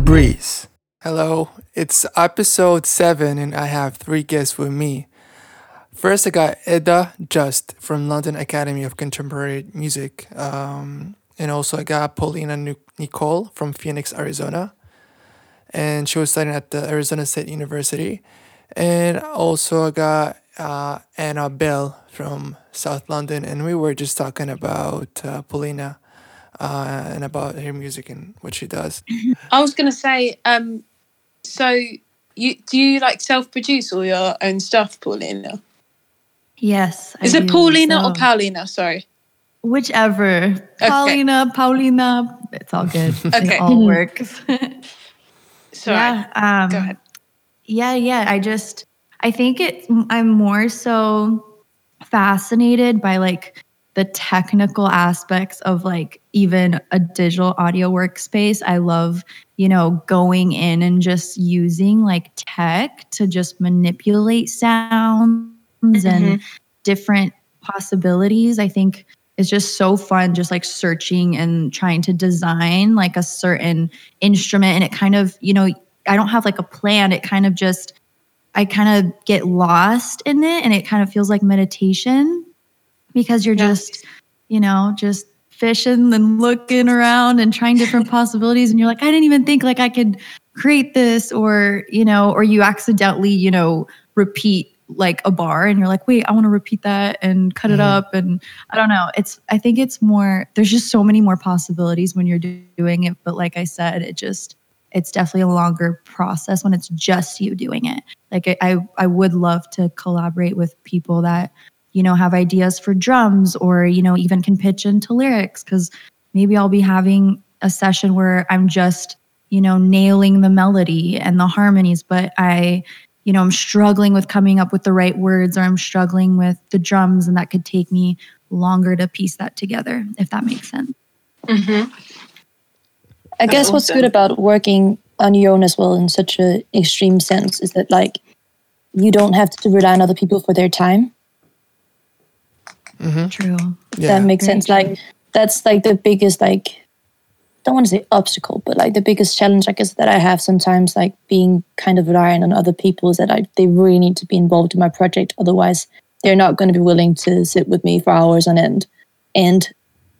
Breeze. Hello, it's episode 7 and I have three guests with me. First, I got Eda Just from London Academy of Contemporary Music. Um, and also, I got Paulina Nicole from Phoenix, Arizona. And she was studying at the Arizona State University. And also, I got uh, Anna Bell from South London. And we were just talking about uh, Paulina uh, and about her music and what she does. I was going to say, um, so you do you like self-produce all your own stuff, Paulina? Yes. Is I it do, Paulina so. or Paulina? Sorry. Whichever. Okay. Paulina, Paulina. It's all good. okay. It all works. Sorry. Yeah, um, Go ahead. Yeah, yeah. I just, I think it, I'm more so fascinated by like the technical aspects of like even a digital audio workspace. I love, you know, going in and just using like tech to just manipulate sounds mm-hmm. and different possibilities. I think it's just so fun just like searching and trying to design like a certain instrument and it kind of, you know, I don't have like a plan. It kind of just I kind of get lost in it and it kind of feels like meditation because you're just, you know, just fishing and looking around and trying different possibilities. And you're like I didn't even think like I could create this or, you know, or you accidentally, you know, repeat like a bar and you're like wait i want to repeat that and cut mm-hmm. it up. And i don't know it's i think it's more there's just so many more possibilities when you're doing it. But like i said it just it's definitely a longer process when it's just you doing it. Like i i would love to collaborate with people that you know have ideas for drums or you know even can pitch into lyrics because maybe i'll be having a session where i'm just you know nailing the melody and the harmonies but i you know, I'm struggling with coming up with the right words or I'm struggling with the drums, and that could take me longer to piece that together, if that makes sense. Mm-hmm. I guess what's good about working on your own as well in such an extreme sense is that, like, you don't have to rely on other people for their time. Mm-hmm. True. Yeah. That makes Very sense. True. Like, that's like the biggest, like, don't want to say obstacle, but like the biggest challenge, I guess, that I have sometimes, like being kind of reliant on other people, is that I they really need to be involved in my project. Otherwise, they're not going to be willing to sit with me for hours on end and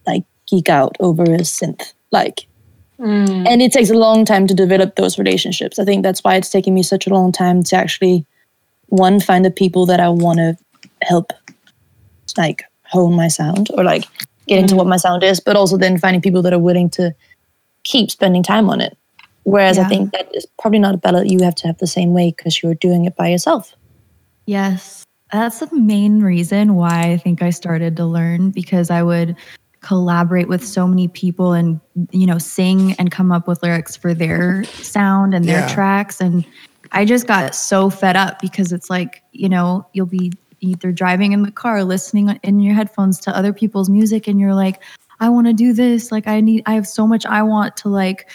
like geek out over a synth. Like, mm. and it takes a long time to develop those relationships. I think that's why it's taking me such a long time to actually one find the people that I want to help, like hone my sound or like get into what mm-hmm. my sound is, but also then finding people that are willing to keep spending time on it. Whereas yeah. I think that is probably not a ballot you have to have the same way because you're doing it by yourself. Yes. That's the main reason why I think I started to learn because I would collaborate with so many people and you know sing and come up with lyrics for their sound and their yeah. tracks and I just got so fed up because it's like, you know, you'll be either driving in the car listening in your headphones to other people's music and you're like, I want to do this. Like I need I have so much I want to like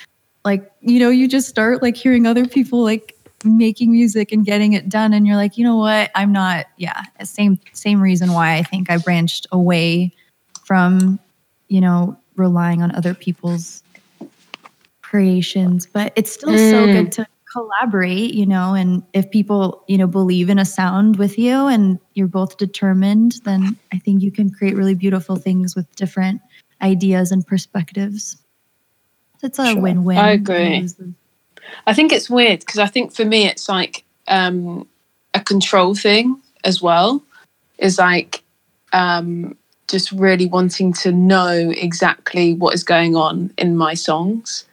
like you know, you just start like hearing other people like making music and getting it done and you're like, "You know what? I'm not yeah, same same reason why I think I branched away from, you know, relying on other people's creations, but it's still mm. so good to collaborate, you know, and if people, you know, believe in a sound with you and you're both determined, then I think you can create really beautiful things with different ideas and perspectives. It's a sure. win-win. I agree. I think it's weird because I think for me it's like um, a control thing as well. Is like um, just really wanting to know exactly what is going on in my songs.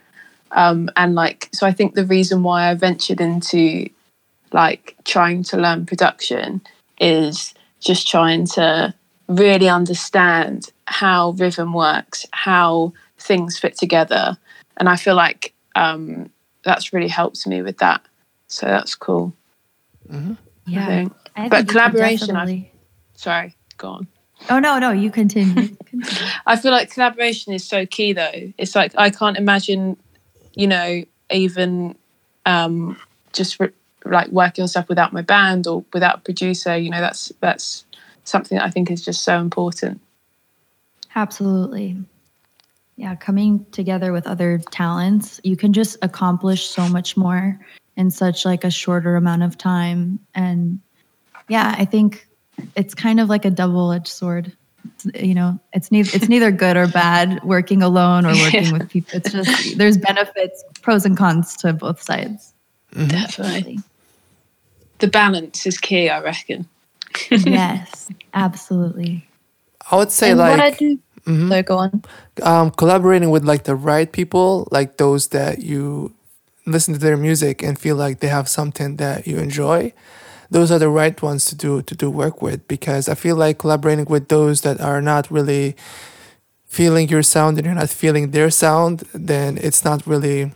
Um, and like, so I think the reason why I ventured into like trying to learn production is just trying to really understand how rhythm works, how things fit together. And I feel like um, that's really helped me with that. So that's cool. Mm-hmm. Yeah. I think. I think but collaboration, definitely... I, sorry, go on. Oh, no, no, you continue. continue. I feel like collaboration is so key though. It's like I can't imagine, you know, even um, just re- like working on stuff without my band or without a producer. You know, that's that's something that I think is just so important. Absolutely. yeah, coming together with other talents, you can just accomplish so much more in such like a shorter amount of time. And yeah, I think it's kind of like a double-edged sword. It's, you know, it's neither it's neither good or bad working alone or working with people. It's just there's benefits, pros and cons to both sides. Definitely. The balance is key, I reckon. yes, absolutely. I would say and like what I do. So go on. um, collaborating with like the right people, like those that you listen to their music and feel like they have something that you enjoy. Those are the right ones to do to do work with because I feel like collaborating with those that are not really feeling your sound and you're not feeling their sound, then it's not really.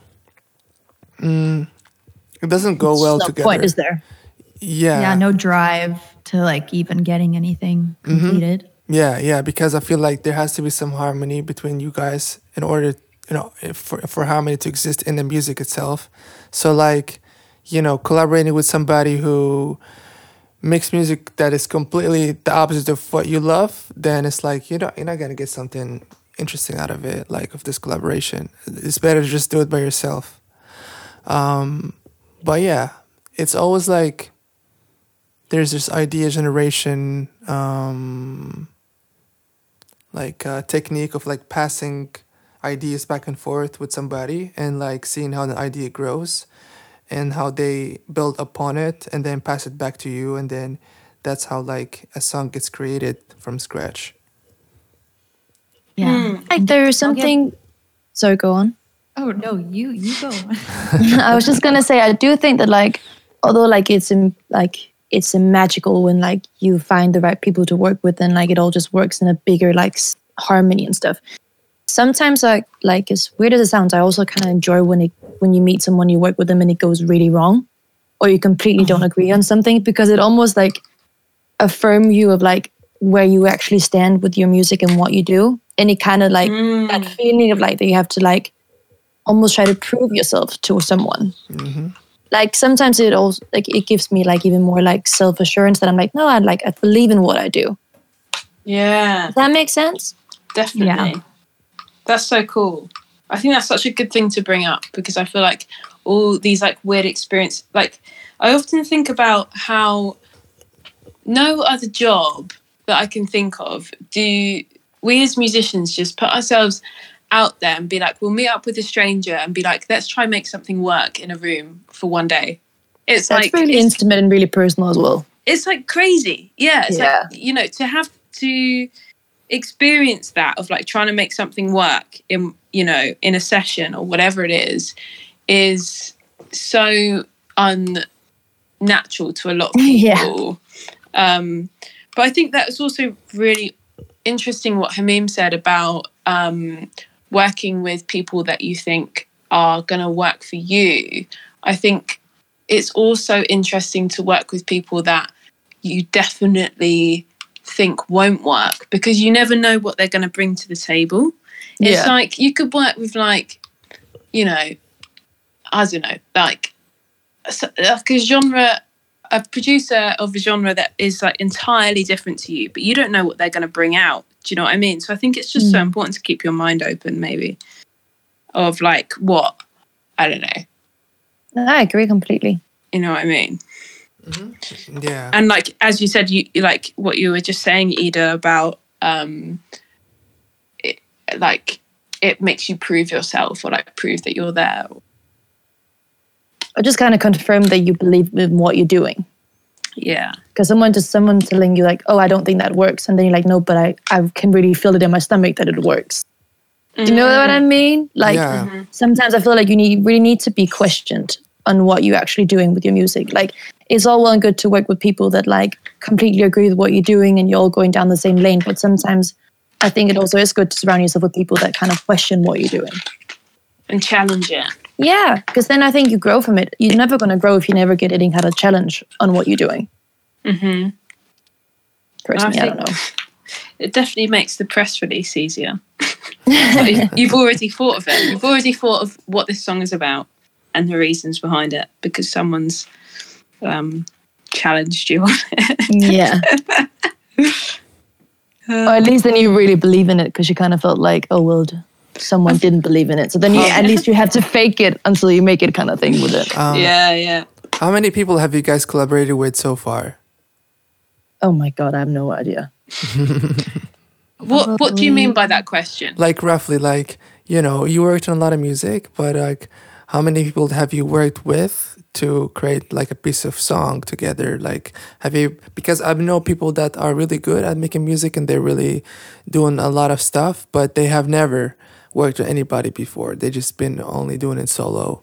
Mm, it doesn't go well no together. point is there. Yeah. Yeah, no drive to like even getting anything Mm-hmm. completed. Yeah, yeah, because I feel like there has to be some harmony between you guys in order, you know, for for harmony to exist in the music itself. So like, you know, collaborating with somebody who makes music that is completely the opposite of what you love, then it's like you know you're not gonna get something interesting out of it, like of this collaboration. It's better to just do it by yourself. Um, but yeah, it's always like there's this idea generation um, like uh, technique of like passing ideas back and forth with somebody and like seeing how the idea grows and how they build upon it and then pass it back to you and then that's how like a song gets created from scratch Yeah. Hmm. Like there's something. So go on. Oh no, you you go. I was just gonna say I do think that like although like it's in, like it's a magical when like you find the right people to work with and like it all just works in a bigger like harmony and stuff. Sometimes like like as weird as it sounds, I also kind of enjoy when it when you meet someone you work with them and it goes really wrong, or you completely don't mm-hmm. agree on something because it almost like affirm you of like where you actually stand with your music and what you do, and it kind of like that mm. feeling of like that you have to like almost try to prove yourself to someone. Mm-hmm. Like sometimes it also like it gives me like even more like self assurance that I'm like, no, I like I believe in what I do. Yeah, Does that make sense? definitely. That's so cool. I think that's such a good thing to bring up because I feel like all these like weird experience like I often think about how no other job that I can think of do we as musicians just put ourselves out there and be like, we'll meet up with a stranger and be like, let's try and make something work in a room for one day. It's That's like really it's, intimate and really personal as well. it's like crazy. Yeah. It's Yeah. like you know, to have to experience that of like trying to make something work in you know, in a session or whatever it is, is so unnatural to a lot of Yeah. people. Um but I think that's also really interesting what Hamim said about um, working with people that you think are going to work for you. I think it's also interesting to work with people that you definitely think won't work because you never know what they're going to bring to the table. It's Yeah. like you could work with like, you know, I don't know, like, like a genre, a producer of a genre that is like entirely different to you, but you don't know what they're going to bring out. Do you know what I mean? So I think it's just so mm. important to keep your mind open, maybe, of like what I don't know. I agree completely. You know what I mean? Mm-hmm. yeah and like as you said you like what you were just saying ida about um it, like it makes you prove yourself or like prove that you're there Or just kind of confirm that you believe in what you're doing. yeah Because someone just someone telling you like, oh, I don't think that works, and then you're like, no, but I I can really feel it in my stomach that it works. Do you know what I mm-hmm. mean? Like yeah mm-hmm. sometimes I feel like you need really need to be questioned on what you're actually doing with your music. Like it's all well and good to work with people that like completely agree with what you're doing and you're all going down the same lane, but sometimes I think it also is good to surround yourself with people that kind of question what you're doing. and challenge it Yeah, because then I think you grow from it. You're never going to grow if you never get any kind of challenge on what you're doing. mm-hmm. Personally, I, think- don't know. it definitely makes the press release easier you've already thought of it you've already thought of what this song is about and the reasons behind it because someone's um challenged you on it Yeah. or at least then you really believe in it because you kind of felt like, oh, well, someone didn't believe in it. So then you, at least you have to fake it until you make it kind of thing with it. Um, yeah, yeah. How many people have you guys collaborated with so far? Oh my god, I have no idea. What What do you mean by that question? Like roughly, like you know, you worked on a lot of music, but like, how many people have you worked with to create like a piece of song together? Like, have you? Because I know people that are really good at making music and they're really doing a lot of stuff, but they have never worked with anybody before. They just been only doing it solo.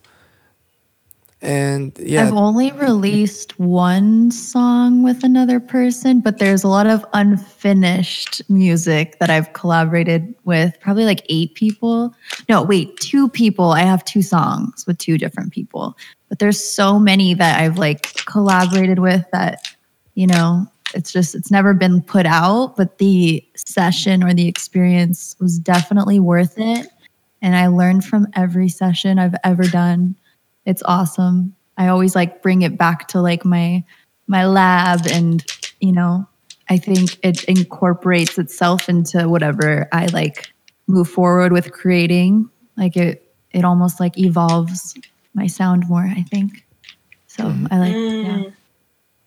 And yeah, I've only released one song with another person, but there's a lot of unfinished music that I've collaborated with probably like eight people. No, wait, two people. I have two songs with two different people. But there's so many that I've like collaborated with that, you know, it's just it's never been put out, but the session or the experience was definitely worth it. And I learned from every session I've ever done it's awesome. I always like bring it back to like my my lab and you know, I think it incorporates itself into whatever I like move forward with creating. Like it it almost like evolves my sound more, I think. So mm-hmm. I like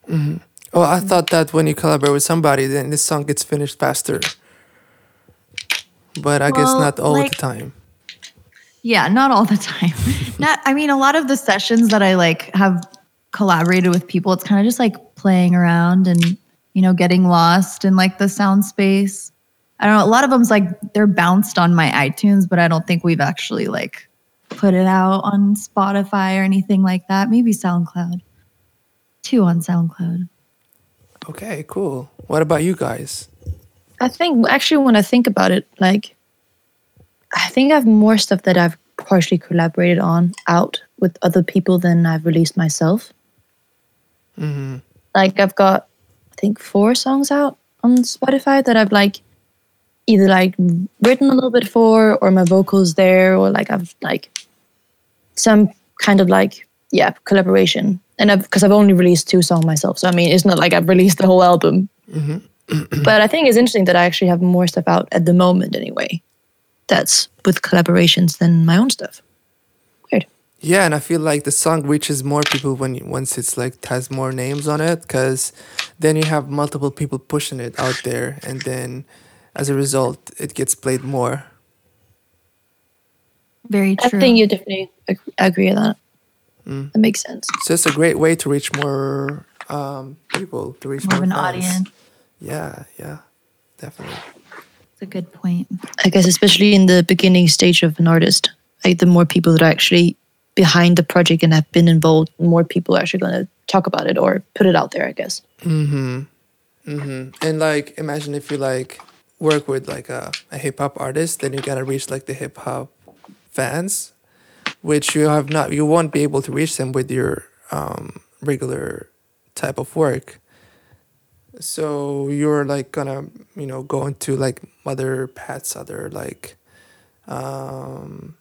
yeah. well, I thought that when you collaborate with somebody, then this song gets finished faster. But I guess not all like- the time. Yeah, not all the time. not I mean a lot of the sessions that I like have collaborated with people, it's kind of just like playing around and you know, getting lost in like the sound space. I don't know, a lot of them's like they're bounced on my iTunes, but I don't think we've actually like put it out on Spotify or anything like that. Maybe SoundCloud. Two on SoundCloud. Okay, cool. What about you guys? I think actually when I think about it, like I think I have more stuff that I've partially collaborated on out with other people than I've released myself. hmm Like I've got I think four songs out on Spotify that I've like either like written a little bit for or my vocals there or like I've like some kind of like yeah collaboration. And I've because I've only released two songs myself. So I mean it's not like I've released the whole album. Mm-hmm. But I think it's interesting that I actually have more stuff out at the moment anyway. That's with collaborations than my own stuff. Weird. Yeah, and I feel like the song reaches more people when once it's like has more names on it, because then you have multiple people pushing it out there, and then as a result, it gets played more. Very true. I think you definitely ag- agree with that Mm. that makes sense So it's a great way to reach more um, people, to reach more more, of an fans. audience. Yeah, yeah, definitely. It's a good point. I guess especially in the beginning stage of an artist, like the more people that are actually behind the project and have been involved, more people are actually going to talk about it or put it out there. I guess. Mm-hmm. Mm-hmm. And like, imagine if you like work with like a, a hip hop artist, then you gotta reach like the hip hop fans, which you have not, you won't be able to reach them with your um, regular type of work. So you're like gonna, you know, go into like other paths, other like, um,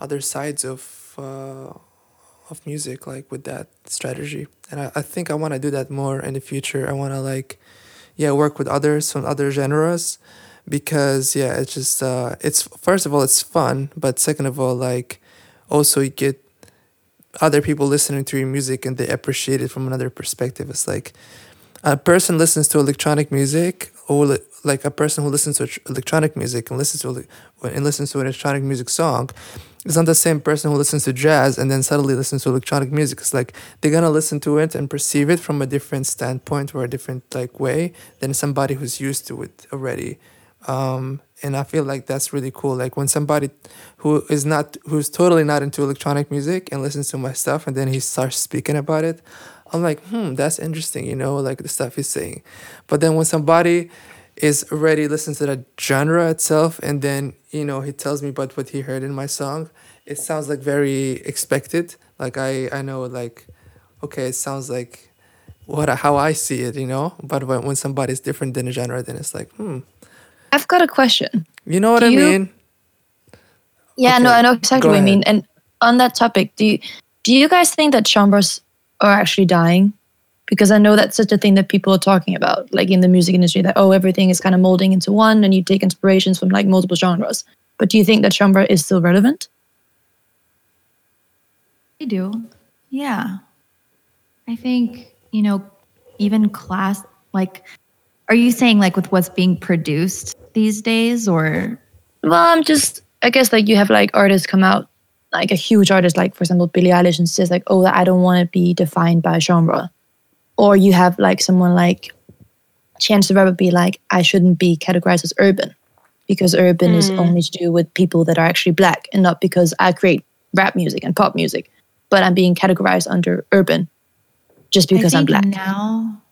other sides of uh, of music like with that strategy. And i, I think i want to do that more in the future. I want to like yeah work with others from other genres because yeah it's just uh it's first of all it's fun but second of all like also you get other people listening to your music and they appreciate it from another perspective it's like a person listens to electronic music or like a person who listens to electronic music and listens to and listens to an electronic music song is not the same person who listens to jazz and then suddenly listens to electronic music. It's like they're gonna listen to it and perceive it from a different standpoint or a different like way than somebody who's used to it already. Um, and I feel like that's really cool. Like when somebody who is not who's totally not into electronic music and listens to my stuff and then he starts speaking about it, I'm like, hmm, that's interesting, you know, like the stuff he's saying. But then when somebody is already listening to the genre itself and then, you know, he tells me about what he heard in my song, it sounds like very expected. Like I, I know like, okay, it sounds like what how I see it, you know. But when, when somebody's different than a genre, then it's like, hmm, I've got a question. you know what Do I you- mean? Yeah, no, I know exactly go what I mean. And on that topic, do you do you guys think that genres are actually dying? Because I know that's such a thing that people are talking about, like in the music industry, that oh, everything is kind of molding into one, and you take inspirations from like multiple genres. But do you think that genre is still relevant? I do. Yeah. I think, you know, even class, like, are you saying like with what's being produced these days or? Well, I'm just, I guess like you have like artists come out, like a huge artist, like for example, Billie Eilish, and says like, oh, I don't want to be defined by genre. Or you have like someone like Chance the Rapper be like, I shouldn't be categorized as urban because urban is hmm. only to do with people that are actually black and not because I create rap music and pop music, but I'm being categorized under urban just because I'm black. Now,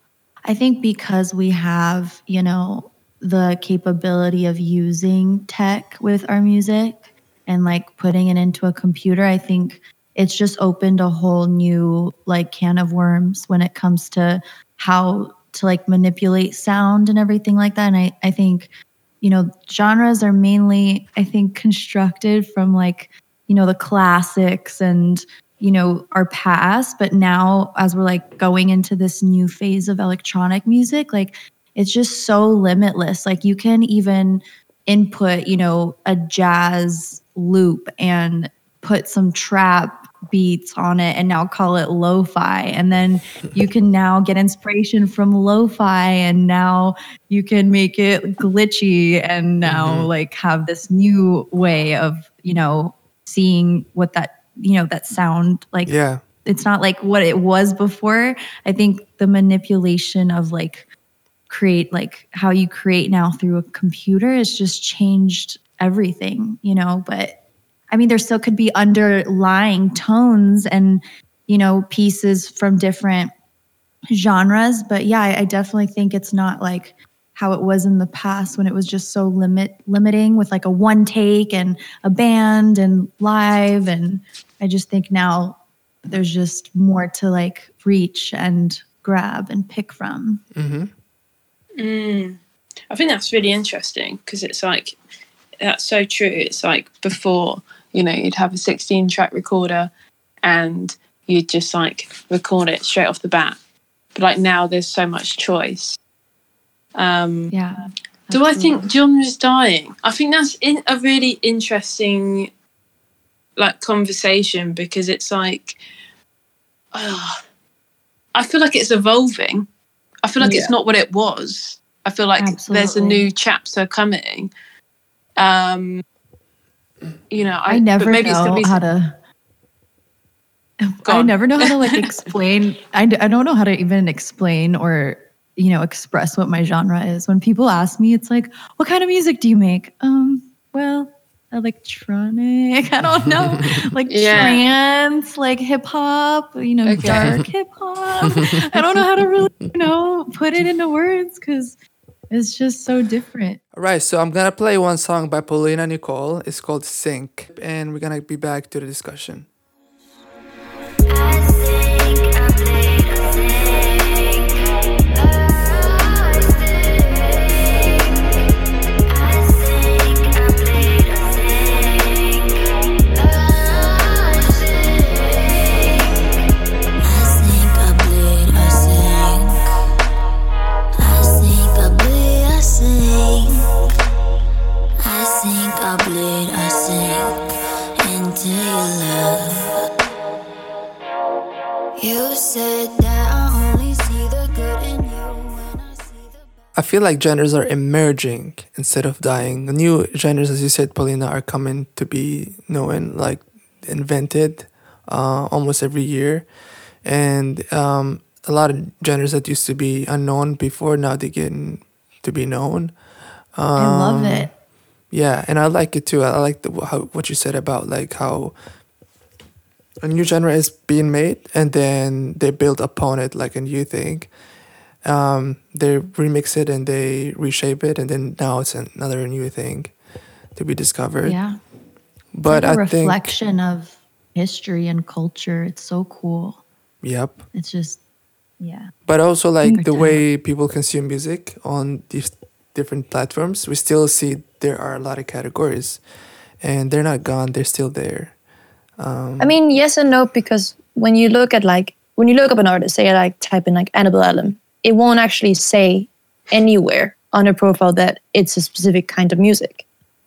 I think because we have, you know, the capability of using tech with our music and like putting it into a computer, I think it's just opened a whole new like can of worms when it comes to how to like manipulate sound and everything like that. And I, I think, you know, genres are mainly, I think, constructed from like, you know, the classics and you know our past but now as we're like going into this new phase of electronic music like it's just so limitless like you can even input you know a jazz loop and put some trap beats on it and now call it lo-fi and then you can now get inspiration from lo-fi and now you can make it glitchy and now Mhm. like have this new way of you know seeing what that you know that sound like Yeah. it's not like what it was before i think the manipulation of like create like how you create now through a computer has just changed everything you know but i mean there still could be underlying tones and you know pieces from different genres but yeah I, I definitely think it's not like how it was in the past when it was just so limit limiting with like a one take and a band and live and i just think now there's just more to like reach and grab and pick from. Hmm Mm. I think that's really interesting because it's like that's so true. It's like before, you know, you'd have a 16 track recorder and you'd just like record it straight off the bat. But like now there's so much choice. Um, yeah do I think genre's dying? I think that's in a really interesting like conversation because it's like ah, I feel like it's evolving. I feel like Yeah. it's not what it was. I feel like there's a new chapter coming. Um you know, I, i, never maybe it's know how to i never know how to like explain I, d- I don't know how to even explain or you know express what my genre is when people ask me it's like what kind of music do you make um well electronic i don't know like Yeah. trance like hip hop you know Okay. dark hip hop i don't know how to really you know put it into words because it's just so different All right, so I'm gonna play one song by Paulina Nicole. It's called Sync, and we're gonna be back to the discussion. Feel like genres are emerging instead of dying. The new genres, as you said, Paulina, are coming to be known, like invented uh, almost every year. And um, a lot of genres that used to be unknown before, now they get to be known. i love Um, it Yeah, and I like it too. I like the, how what you said about like how a new genre is being made, and then they build upon it like a new thing. Um, they remix it and they reshape it, and then now it's another new thing to be discovered. yeah but like a I think, reflection of history and culture it's so cool yep. it's just yeah But also like the Okay. way people consume music on these different platforms, we still see there are a lot of categories, and they're not gone. They're still there. Um, I mean, yes and no, because when you look at like when you look up an artist, say like type in like Annabelle Allen, it won't actually say anywhere on her profile that it's a specific kind of music.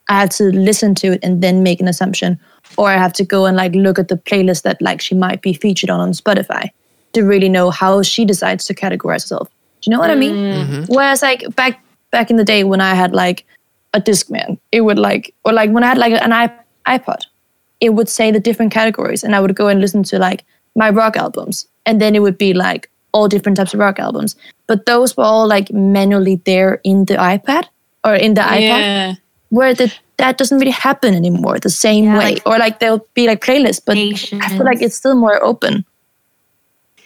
I have to listen to it and then make an assumption, or I have to go and like look at the playlist that like she might be featured on on Spotify to really know how she decides to categorize herself. Do you know what I mean? Mm-hmm. Mm-hmm. Whereas like back back in the day when I had like a Discman, it would like or like when I had like an iP- iPod, it would say the different categories, and I would go and listen to like my rock albums, and then it would be like all different types of rock albums. But those were all like manually there in the iPad or in the iPod Yeah. where the, that doesn't really happen anymore the same Yeah, way. like or like there'll be like playlists, but I feel like it's still more open.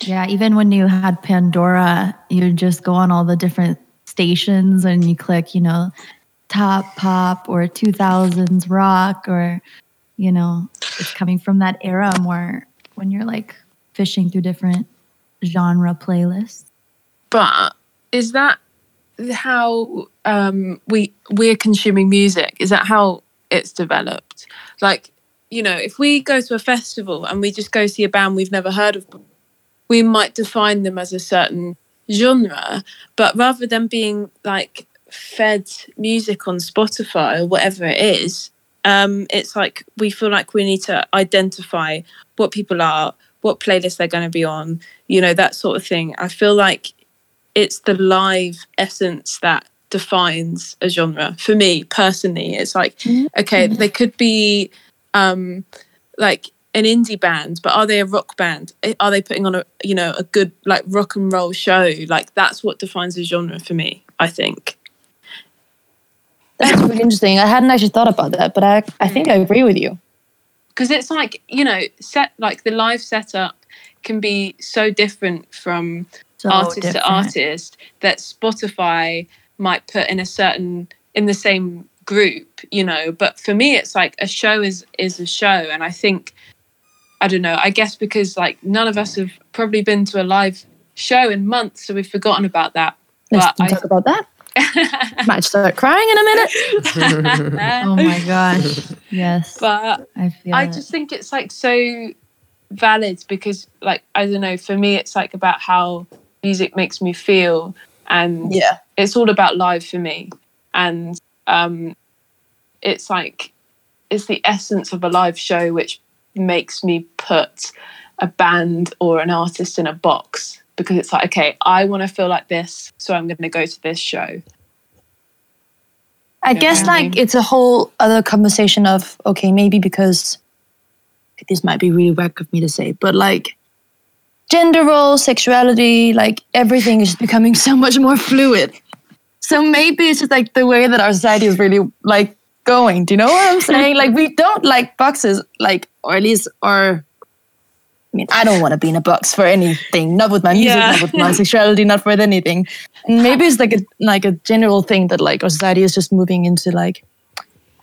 Yeah, even when you had Pandora, you just go on all the different stations and you click, you know, top pop or 2000s rock or, you know, it's coming from that era more when you're like fishing through different genre playlist. But is that how um, we we're consuming music? Is that how it's developed? Like, you know, if we go to a festival and we just go see a band we've never heard of, we might define them as a certain genre. But rather than being like fed music on Spotify or whatever it is, um, it's like we feel like we need to identify what people are, what playlist they're going to be on, you know, that sort of thing. I feel like it's the live essence that defines a genre. For me personally it's like okay they could be um like an indie band but are they a rock band? Eh, are they putting on a you know a good like rock and roll show? Like that's what defines a genre for me i think. That's really interesting. I hadn't actually thought about that, but I, I think I agree with you. Because it's like you know set like the live setup can be so different from So artist to artist that Spotify might put in a certain in the same group, you know. But for me, it's like a show is is a show, and I think I don't know. I guess because like none of us have probably been to a live show in months, so we've forgotten about that. Let's But I- talk about that. Might start crying in a minute. Oh my gosh. Yes. but I feel I it. just think it's like so valid because like I don't know, for me it's like about how music makes me feel and Yeah. it's all about live for me. And um it's like it's the essence of a live show which makes me put a band or an artist in a box because it's like, okay, I want to feel like this, so I'm going to go to this show. I Yeah. guess like it's a whole other conversation of okay, maybe because this might be really whack of me to say, but like gender roles, sexuality, like everything is becoming so much more fluid. So maybe it's just like the way that our society is really like going. Do you know what I'm saying? like we don't like boxes, like or at least I mean, I don't want to be in a box for anything, not with my music, Yeah. not with my sexuality, not with anything. And maybe it's like a like a general thing that like our society is just moving into like,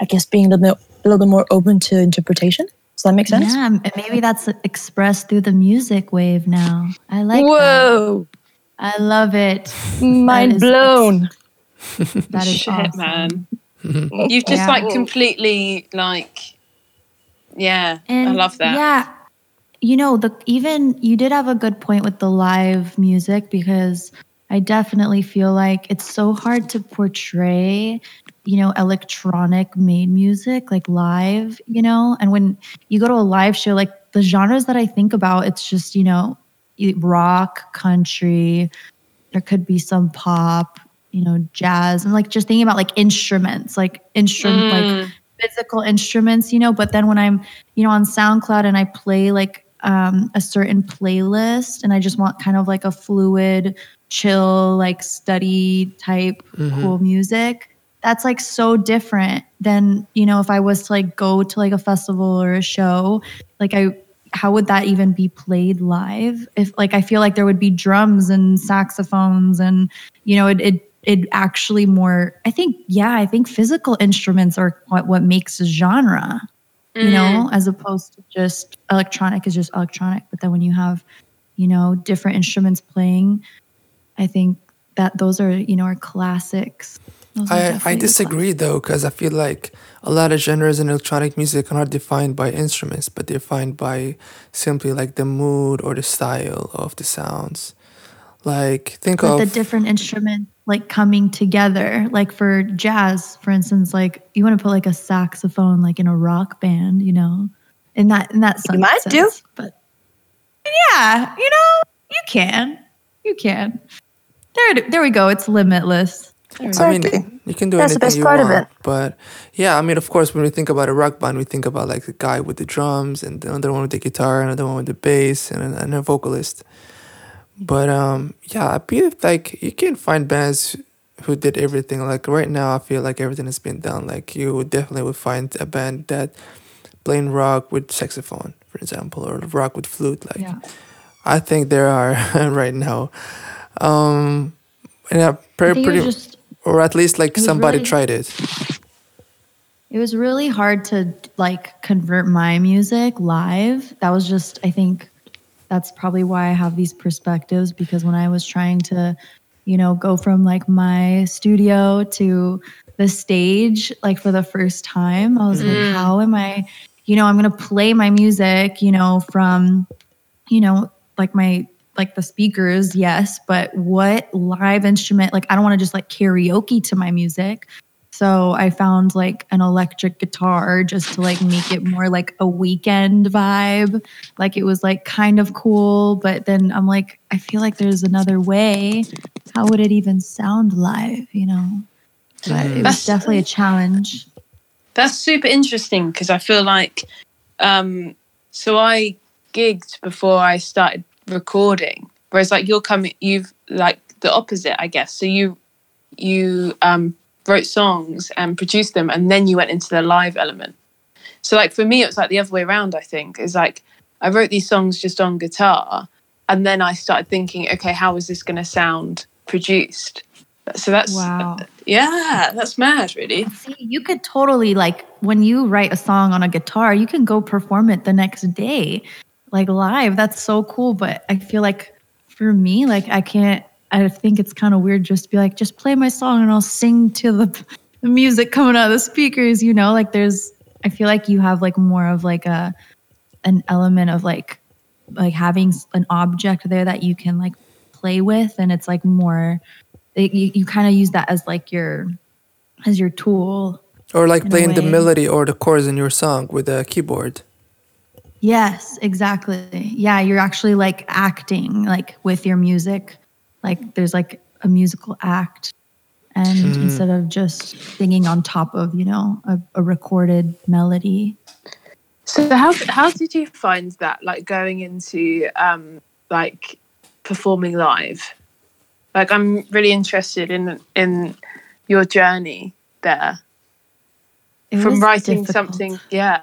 I guess being a little a little bit more open to interpretation. Does that make sense? Yeah, and maybe that's expressed through the music wave now. I like that. Whoa, I love it. mind is- blown. That is Shit, awesome. man. You've just Yeah. like completely like, yeah, I love that. Yeah. You know, the even you did have a good point with the live music because I definitely feel like it's so hard to portray, you know, electronic made music like live, you know? And when you go to a live show, like the genres that I think about, it's just, you know, rock, country, there could be some pop, you know, jazz. and like just thinking about like instruments, like instrument, like mm. physical instruments, you know. But then when I'm, you know, on SoundCloud and I play like um, a certain playlist and I just want kind of like a fluid, chill, like study type cool music, that's like so different than, you know, if I was to like go to like a festival or a show, like I, how would that even be played live? If like I feel like there would be drums and saxophones and you know it it it actually more I think yeah I think physical instruments are what what makes a genre you know mm. as opposed to just electronic is just electronic but then when you have you know different instruments playing I think that those are you know are classics. Those I, I disagree though, because I feel like a lot of genres in electronic music are not defined by instruments, but they're defined by simply like the mood or the style of the sounds. Like think But of the different instruments like coming together. Like for jazz, for instance, like you want to put like a saxophone like in a rock band, you know, in that in that sense. You might do. But yeah, you know, you can, you can. There, there we go. It's limitless. There we go. I Exactly. mean, you can do That's the anything best you part of want, it. but yeah, I mean, of course, when we think about a rock band, we think about like the guy with the drums and the other one with the guitar, and another one with the bass, and, a- and a vocalist. But um, yeah, I feel like you can find bands who did everything. Like right now, I feel like everything has been done. Like you would definitely would find a band that playing rock with saxophone, for example, or rock with flute. Like Yeah. I think there are right now. Um, and yeah, pretty, pretty just or at least like somebody really- tried it. It was really hard to like convert my music live. That was just, I think that's probably why I have these perspectives because when I was trying to, you know, go from like my studio to the stage, like for the first time, I was like, mm. how am I, you know, I'm going to play my music, you know, from, you know, like my, like the speakers, yes, but what live instrument? Like, I don't want to just like karaoke to my music. So I found like an electric guitar just to like make it more like a weekend vibe. Like it was like kind of cool, but then I'm like, I feel like there's another way. How would it even sound live, you know? But it was definitely a challenge. That's super interesting because I feel like, um, so I gigged before I started recording, whereas like you're coming, you've like the opposite, I guess. So you you um, wrote songs and produced them, and then you went into the live element. So like for me, it was like the other way around. I think is like I wrote these songs just on guitar, and then I started thinking, okay, how is this going to sound produced? So that's uh, Wow. yeah, that's mad, really. See, you could totally like when you write a song on a guitar, you can go perform it the next day, like live. That's so cool. But I feel like for me, like I can't. I think it's kind of weird just to be like, just play my song and I'll sing to the, the music coming out of the speakers. You know, like there's. I feel like you have like more of like a an element of like like having an object there that you can like play with, and it's like more. It, you you kind of use that as like your as your tool Or like playing the melody or the chords in your song with a keyboard. Yes, exactly. Yeah, you're actually like acting like with your music. Like there's like a musical act. And instead of just singing on top of, you know, a, a recorded melody. So how how did you find that like going into um like performing live? Like I'm really interested in in your journey there It from writing difficult. something yeah.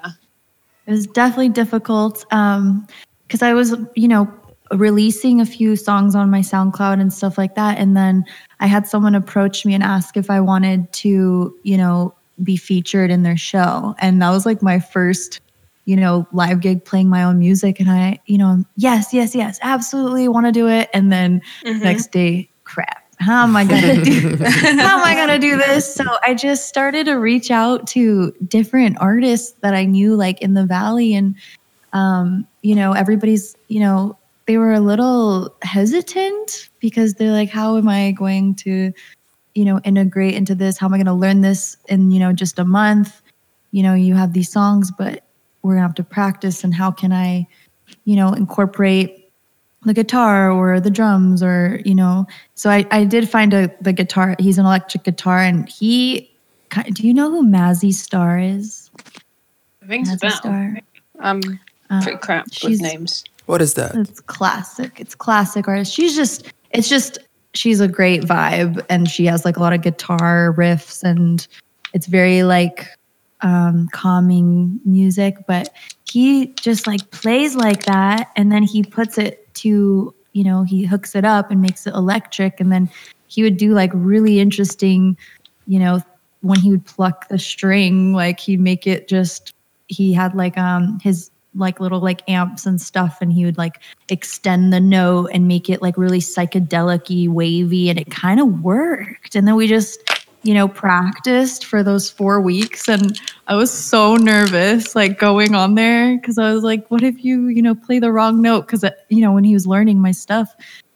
It was definitely difficult um because I was, you know, releasing a few songs on my SoundCloud and stuff like that. And then I had someone approach me and ask if I wanted to, you know, be featured in their show. And that was like my first you know, live gig playing my own music. And I, you know, yes, yes, yes, absolutely want to do it. And then next day crap. How am I going to do How am I going to do this? So I just started to reach out to different artists that I knew like in the valley. And um, you know, everybody's, you know, they were a little hesitant because they're like how am I going to you know, integrate into this? How am I going to learn this in, you know, just a month? You know, you have these songs, but we're going to have to practice and how can I, you know, incorporate the guitar or the drums or you know so i, I did find a the guitar he's an electric guitar and he do you know who mazzy star is Rings a mazzy bell. star Um Uh, pretty crap with names. What is that? it's classic it's classic artist she's just it's just she's a great vibe and she has like a lot of guitar riffs and it's very like um calming music but he just like plays like that and then he puts it to you know he hooks it up and makes it electric and then he would do like really interesting you know when he would pluck the string like he'd make it just he had like um his like little like amps and stuff and he would like extend the note and make it like really psychedelic wavy and it kind of worked. And then we just you know practiced for those four weeks and i was so nervous like going on there because i was like what if you you know play the wrong note? Because uh, you know when he was learning my stuff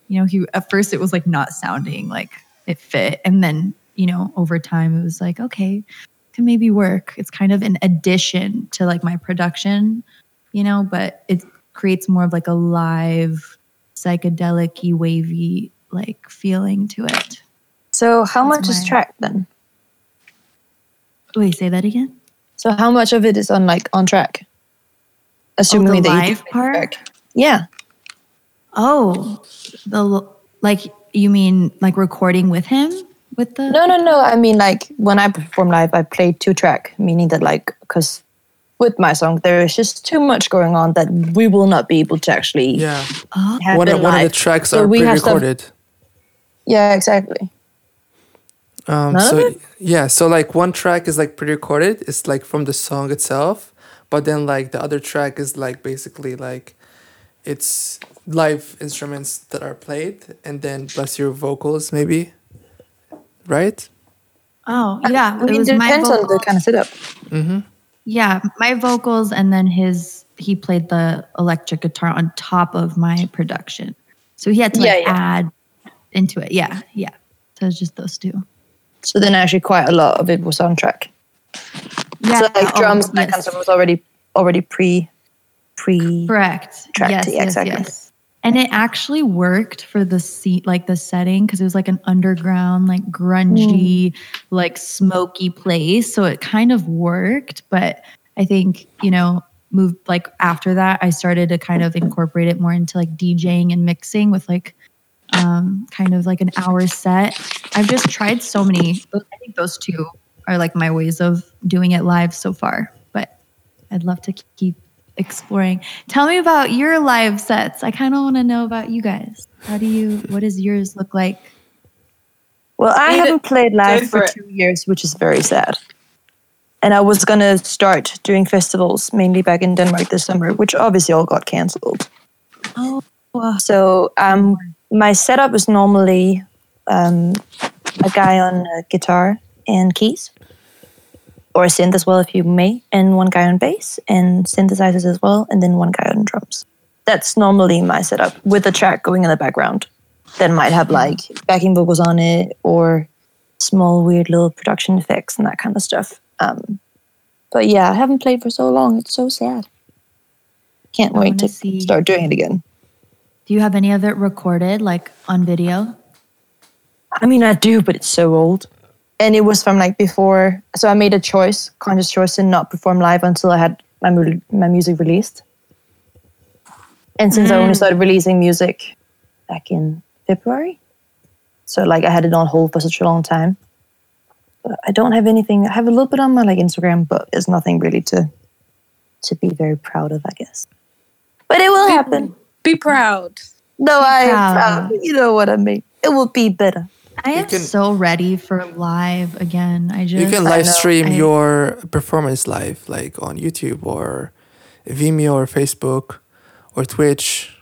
You know, he at first it was like not sounding like it fit, and then you know over time it was like okay, can maybe work. It's kind of an addition to like my production, you know, but it creates more of like a live psychedelic wavy like feeling to it. So how That's much is my- track then? Wait, say that again. So how much of it is on like on track? Assuming Oh, the that live part? track. Yeah. Oh, the like you mean like recording with him with the No, no, no. I mean, like when I perform live, I play two track, meaning that like because with my song there is just too much going on that we will not be able to actually Yeah. Have One of, one of the tracks So are we pre-recorded. Yeah, exactly. Um, None so of it? yeah, so like one track is like pre-recorded. It's like from the song itself, but then like the other track is like basically like it's live instruments that are played, and then plus your vocals maybe, right? oh yeah. I mean, it was it my depends on the kind of setup. Mm-hmm. Yeah, my vocals and then his he played the electric guitar on top of my production. So he had to like yeah. add into it. Yeah, yeah. So it's just those two. So then actually quite a lot of it was on track. Yeah. so like oh, drums, that kind of yes. stuff was already already pre pre. Correct. tracked, yes, yeah, yes, exactly. yes. And it actually worked for the seat, like the setting, because it was like an underground, like grungy, like smoky place. So it kind of worked. But I think, you know, moved like after that, I started to kind of incorporate it more into like DJing and mixing with like um, kind of like an hour set. I've just tried so many. I think those two are like my ways of doing it live so far. But I'd love to keep exploring. Tell me about your live sets. I kind of want to know about you guys. How do you? What does yours look like? Well, I Either- haven't played live for, for two years, which is very sad. And I was gonna start doing festivals mainly back in Denmark this summer, which obviously all got cancelled. Oh, wow. So um, my setup is normally um, a guy on uh, guitar and keys, or a synth as well, if you may, and one guy on bass and synthesizers as well, and then one guy on drums. That's normally my setup with a track going in the background. That might have like backing vocals on it or small weird little production effects and that kind of stuff. Um, but yeah, I haven't played for so long. It's so sad. Can't I wait to see- start doing it again. Do you have any of it recorded, like on video? I mean, I do, but it's so old. And it was from like before. So I made a choice, conscious choice, to not perform live until I had my mu- my music released. And since I only mm. started releasing music back in February, so like I had it on hold for such a long time. But I don't have anything. I have a little bit on my like Instagram, but it's nothing really to to be very proud of, I guess. But it will happen. Be proud. No, I am proud. proud. You know what I mean. It will be better. I am can- so ready for live again. I just You can live stream I- your performance live, like on YouTube or Vimeo or Facebook or Twitch.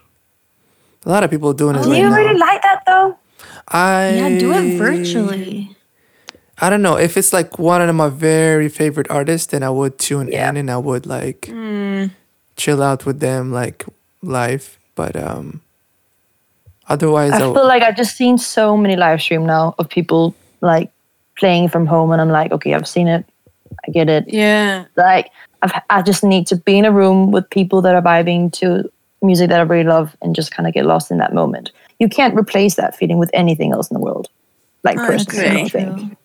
A lot of people doing it Oh, Do right you now. really like that though? I yeah, do it virtually. I don't know if it's like one of my very favorite artists, then I would tune Yeah. in and I would like Mm. chill out with them like live. But um, otherwise, I I feel like I've just seen so many live stream now of people like playing from home, and I'm like, okay, I've seen it, I get it. Yeah. Like I've, I just need to be in a room with people that are vibing to music that I really love, and just kind of get lost in that moment. You can't replace that feeling with anything else in the world. Like I personally, I agree. don't think.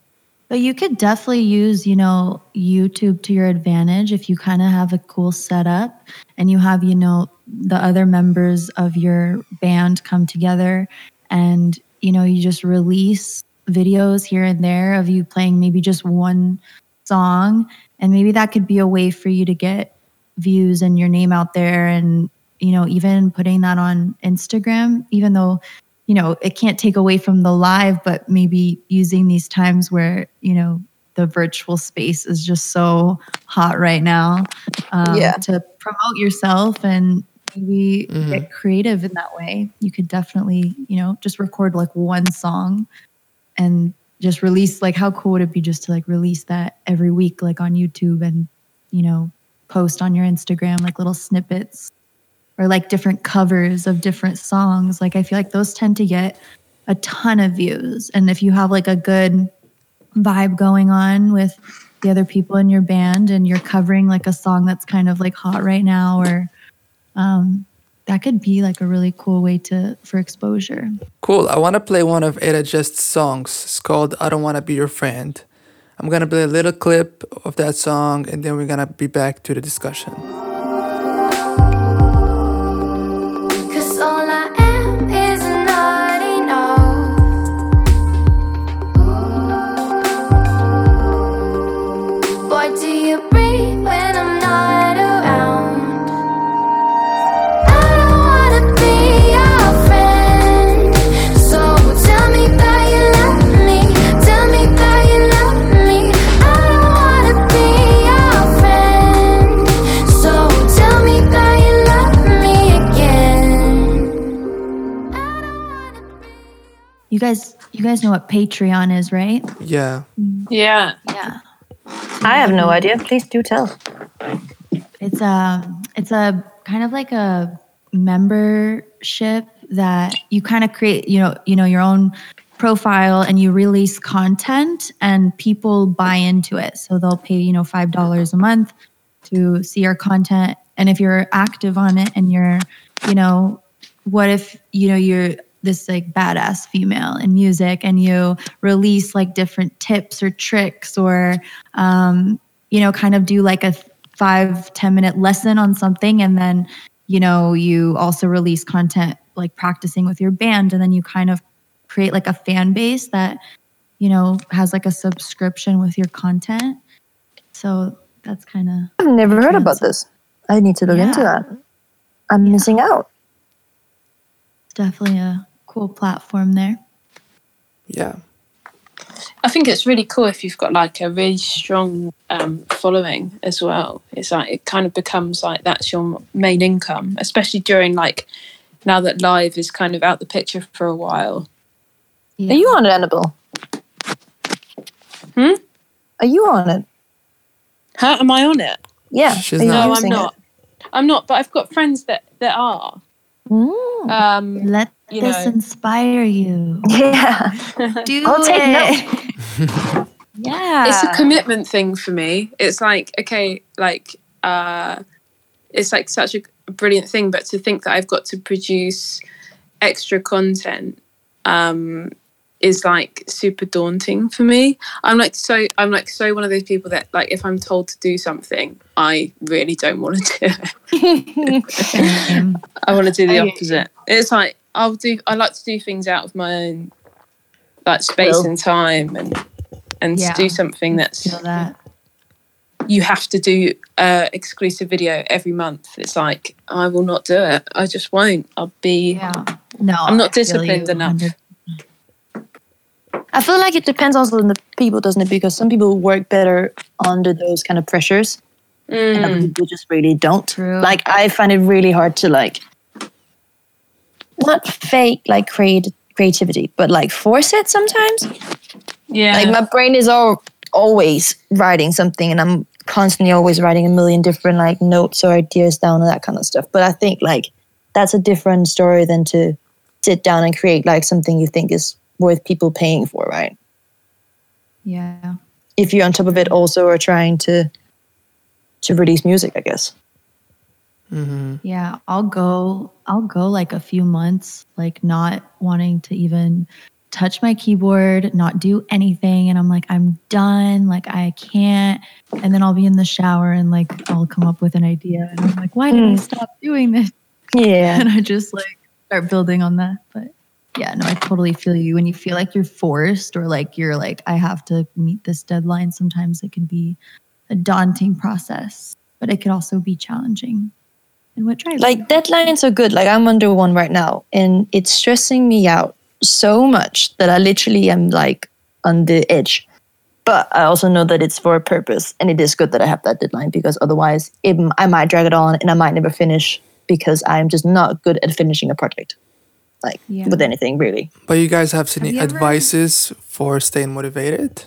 But you could definitely use, you know, YouTube to your advantage if you kind of have a cool setup and you have, you know, the other members of your band come together and, you know, you just release videos here and there of you playing maybe just one song. And maybe that could be a way for you to get views and your name out there and, you know, even putting that on Instagram, even though you know, it can't take away from the live, but maybe using these times where, you know, the virtual space is just so hot right now um, Yeah. to promote yourself and maybe Mhm. get creative in that way. You could definitely, you know, just record like one song and just release like how cool would it be just to like release that every week like on YouTube and, you know, post on your Instagram like little snippets or like different covers of different songs. Like I feel like those tend to get a ton of views. And if you have like a good vibe going on with the other people in your band and you're covering like a song that's kind of like hot right now or um that could be like a really cool way to for exposure. Cool. I want to play one of Ada Just's songs. It's called I Don't Want to Be Your Friend. I'm going to play a little clip of that song and then we're going to be back to the discussion. You guys you guys know what Patreon is, right? Yeah. Yeah. Yeah. I have no idea. Please do tell. It's a it's a kind of like a membership that you kind of create, you know, you know your own profile and you release content and people buy into it. So they'll pay, you know, $5 a month to see your content and if you're active on it and you're, you know, what if, you know, you're this like badass female in music and you release like different tips or tricks or um, you know, kind of do like a five ten minute lesson on something and then you know you also release content like practicing with your band and then you kind of create like a fan base that you know has like a subscription with your content so that's kind of I've never heard about this. I need to look into that. I'm missing out. definitely a cool platform there Yeah. I think it's really cool if you've got like a really strong um, following as well. It's like it kind of becomes like that's your main income, especially during like now that live is kind of out the picture for a while. yeah. Are you on it, Annabelle? Hmm? Are you on it? How am I on it? Yeah. She's not. No, I'm using it? not. I'm not, but I've got friends that that are. Mm. Um, let you this know. inspire you Yeah. do I'll take it yeah it's a commitment thing for me. It's like okay, like uh, it's like such a brilliant thing, but to think that I've got to produce extra content um, is like super daunting for me. I'm like so I'm like so one of those people that like if I'm told to do something, I really don't want to do it. I want to do the opposite. It's like I'll do. I like to do things out of my own like space Will. and time, and and Yeah. to do something that's that you have to do a exclusive video every month. It's like I will not do it. I just won't. I'll be. yeah no I'm not disciplined enough. I feel like it depends also on the people, doesn't it? Because some people work better under those kind of pressures, and other Mm. people just really don't. True. Like I find it really hard to like not fake like create creativity, but like force it sometimes. Yeah. Like my brain is all always writing something, and I'm constantly always writing a million different like notes or ideas down and that kind of stuff. But I think like that's a different story than to sit down and create like something you think is worth people paying for, right? yeah If you on top of it also are trying to to release music, I guess. Hmm Yeah, I'll go I'll go like a few months like not wanting to even touch my keyboard, not do anything and I'm like I'm done, like I can't and then I'll be in the shower and like I'll come up with an idea and I'm like why did I Mm. stop doing this? Yeah. And I just like start building on that. But yeah, no, I totally feel you when you feel like you're forced or like you're like I have to meet this deadline, sometimes it can be a daunting process, but it could also be challenging. And what drives you? like deadlines are good. Like I'm under one right now, and it's stressing me out so much that I literally am like on the edge. But I also know that it's for a purpose, and it is good that I have that deadline because otherwise, it, I might drag it on and I might never finish because I'm just not good at finishing a project, like Yeah. with anything really. But you guys have any you ever- advices for staying motivated?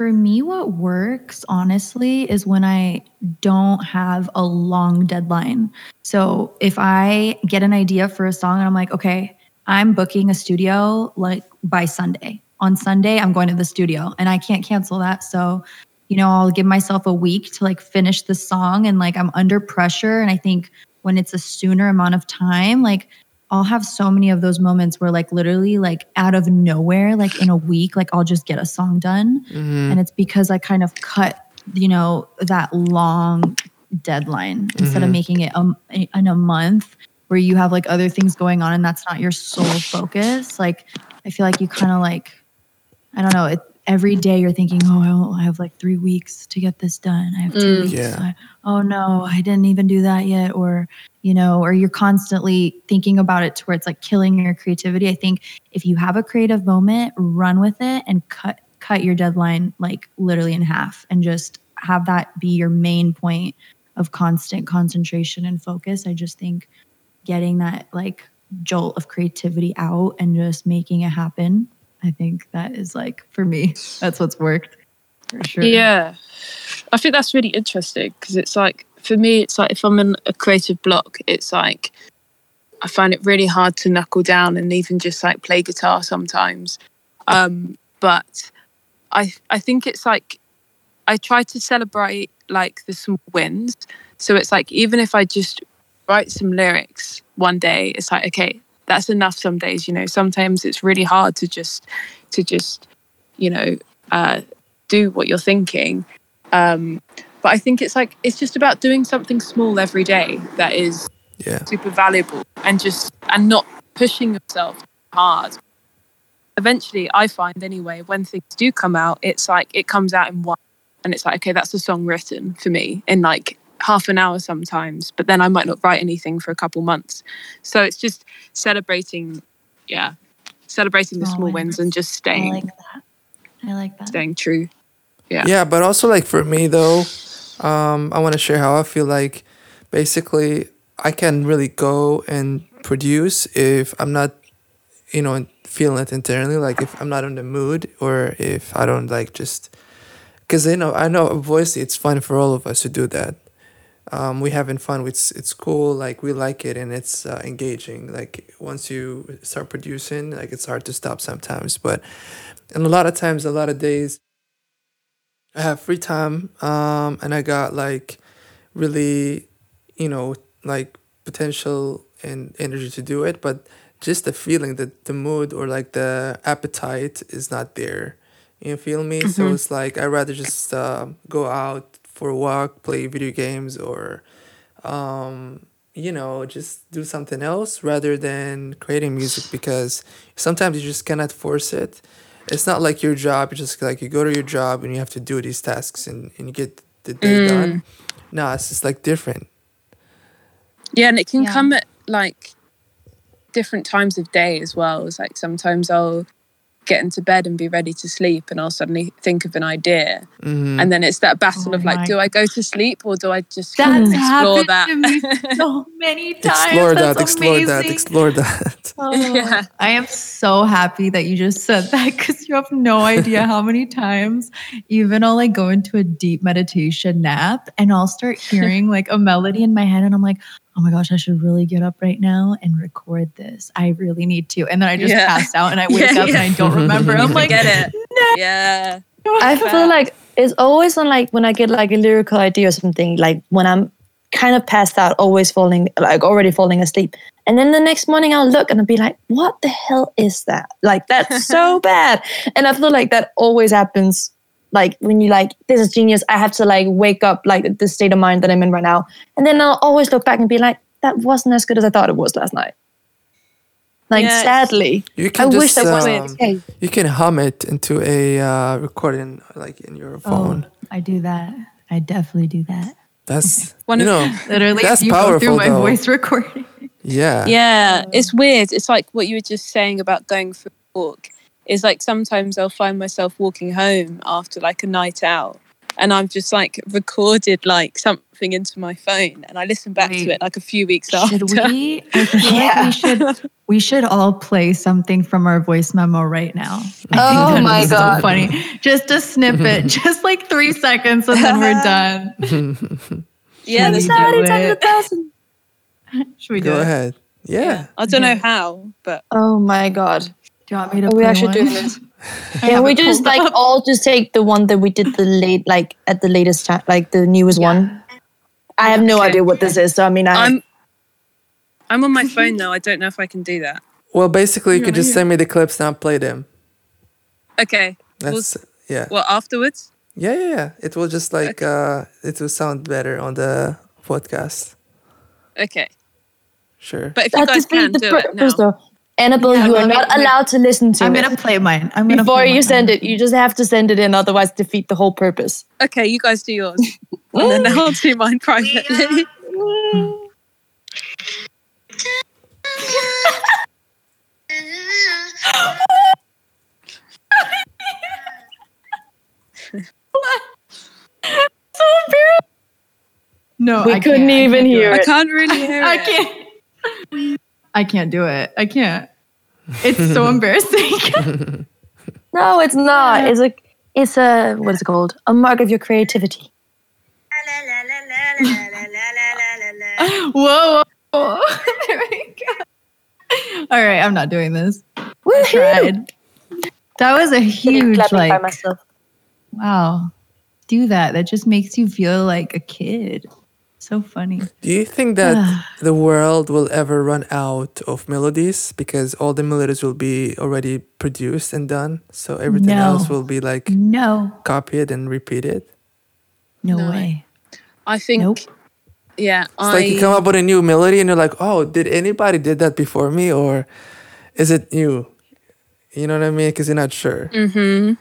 For me, what works honestly is when I don't have a long deadline. So if I get an idea for a song and I'm like, okay, I'm booking a studio like by Sunday. On Sunday, I'm going to the studio and I can't cancel that. So, you know, I'll give myself a week to like finish the song and like I'm under pressure. And I think when it's a sooner amount of time, like I'll have so many of those moments where like literally like out of nowhere, like in a week, like I'll just get a song done. Mhm. And it's because I kind of cut, you know, that long deadline instead of Mhm. making it um, in a month where you have like other things going on and that's not your sole focus. Like I feel like you kind of like, I don't know, it, every day you're thinking, oh, I only- I have like three weeks to get this done. I have two Mm. weeks. Yeah. I- oh no, I didn't even do that yet. Or, you know, or you're constantly thinking about it to where it's like killing your creativity. I think if you have a creative moment, run with it and cut cut your deadline like literally in half and just have that be your main point of constant concentration and focus. I just think getting that like jolt of creativity out and just making it happen. I think that is like for me, that's what's worked for sure. Yeah, I think that's really interesting because it's like for me, it's like if I'm in a creative block, it's like I find it really hard to knuckle down and even just like play guitar sometimes. Um, but I I think it's like I try to celebrate like the small wins. So it's like even if I just write some lyrics one day, it's like okay, that's enough. Some days, you know, sometimes it's really hard to just to just you know uh, do what you're thinking. Um, but I think it's like it's just about doing something small every day that is Yeah. super valuable and just and not pushing yourself hard. Eventually, I find anyway when things do come out, it's like it comes out in one, and it's like okay, that's a song written for me in like half an hour sometimes. But then I might not write anything for a couple months. So it's just celebrating, yeah, celebrating the Small small wins wins. and just staying. I staying like that. I like that. staying true. Yeah. Yeah, but also like for me though, um, I want to share how I feel like basically I can really go and produce if I'm not, you know, feeling it internally. Like if I'm not in the mood or if I don't like just, because you know I know obviously it's fun for all of us to do that. Um, we having fun. It's it's cool. Like we like it and it's uh, engaging. Like once you start producing, like it's hard to stop sometimes. But and a lot of times, a lot of days. I have free time, um, and I got like really, you know, like potential and energy to do it, but just the feeling that the mood or like the appetite is not there. You feel me? So Mhm. it's like I rather just uh, go out for a walk, play video games, or um, you know, just do something else rather than creating music because sometimes you just cannot force it it's not like your job. It's just like you go to your job and you have to do these tasks and, and you get the day Mm. done. No, it's just like different. Yeah, and it can Yeah. come at like different times of day as well. It's like sometimes I'll get into bed and be ready to sleep, and I'll suddenly think of an idea, Mhm. and then it's that battle Oh of like, do I go to sleep or do I just That's explore happened that? to me so many times. explore that, That's explore that, explore that. Oh, Yeah. I am so happy that you just said that because you have no idea how many times even I'll like go into a deep meditation nap and I'll start hearing like a melody in my head and I'm like, oh my gosh, I should really get up right now and record this. I really need to. And then I just Yeah. pass out and I wake Yeah, up yeah. and I don't remember. I'm like, Forget it. Yeah. I feel like it's always on like when I get like a lyrical idea or something, like when I'm kind of passed out, always falling, like already falling asleep. And then the next morning I'll look and I'll be like, what the hell is that? Like, that's so bad. And I feel like that always happens. Like when you like, this is genius. I have to like wake up like the state of mind that I'm in right now. And then I'll always look back and be like, that wasn't as good as I thought it was last night. Like, Yes. sadly, You can I can wish just that wasn't um, the case. you can hum it into a uh, recording like in your phone. oh, I do that. I definitely do that. That's One you of- know Literally, That's you go powerful, through my though. voice recording. yeah Yeah, it's weird. It's like what you were just saying about going for a walk. Is like sometimes I'll find myself walking home after like a night out, and I've just like recorded like something into my phone, and I listen back Wait. to it like a few weeks after. We? I feel like we should. We should all play something from our voice memo right now. I think Oh that my God. So funny. Just a snippet, just like three seconds, and then we're done. yeah, Should let's we do do it. it? 700,000. Should we do Go it? ahead. Yeah. I don't know how, but Oh my god. Do you want me to? Are we actually one? doing this? I Can have we just like up. all just take the one that we did the late like at the latest time like the newest one? I have no Okay. idea what this is, so I mean I I'm I'm on my phone though. I don't know if I can do that. Well, basically, you could just send me the clips and I'll play them. Okay. Well, That's yeah. well afterwards. Yeah, yeah, yeah. It will just like uh, it will sound better on the podcast. Okay. Sure. But if you guys can defeats the do it purpose now. though. Annabelle, Yeah, you are not allowed to listen to I'm gonna play mine. I'm gonna before you mine. send it. You just have to send it in, otherwise defeat the whole purpose. Okay, you guys do yours, and then I'll do mine privately. so embarrassed. No, We I couldn't. I even hear I it. it. can't really hear I it. can't. I can't do it. I can't. It's so embarrassing. No, it's not. It's a it's a what is it called? A mark of your creativity. whoa, whoa. there we go. All right, I'm not doing this. Woohoo! That was a huge like myself. wow. Do that. That just makes you feel like a kid. So funny. Do you think that the world will ever run out of melodies because all the melodies will be already produced and done? So everything No. else will be like No. copied and repeated? No, No. way. I think. Nope. Yeah, It's I. like you come up with a new melody and you're like, oh, did anybody did that before me or is it new? You know what I mean? Because you're not sure. hmm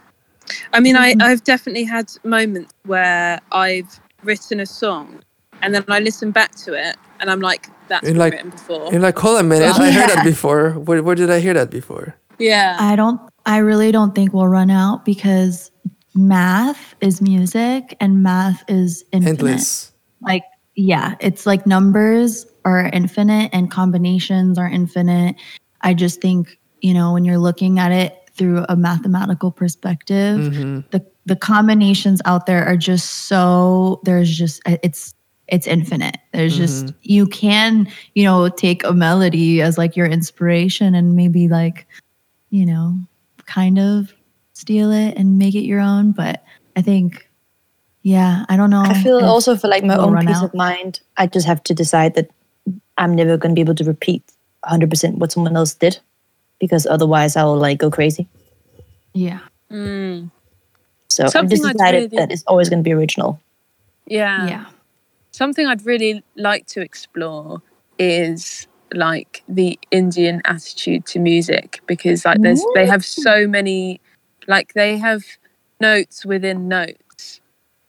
I mean, Mm-hmm. I, I've definitely had moments where I've written a song and then I listen back to it and I'm like, that's You're been like- written before. You're like, hold on a minute, I heard that before. Where, where did I hear that before? Yeah. I don't I really don't think we'll run out because math is music and math is infinite. Endless. Like yeah, it's like numbers are infinite and combinations are infinite. I just think, you know, when you're looking at it through a mathematical perspective, hmm the the combinations out there are just so there's just it's it's infinite there's just you can you know take a melody as like your inspiration and maybe like you know kind of steal it and make it your own but i think yeah i don't know I feel also for like my own run peace out. of mind, I just have to decide that I'm never going to be able to repeat 100% what someone else did because otherwise I will like go crazy. yeah Mm. So I've Something just I'd decided really- that it's always going to be original. Yeah. yeah Something I'd really like to explore is like the Indian attitude to music because like there's they have so many like they have notes within notes.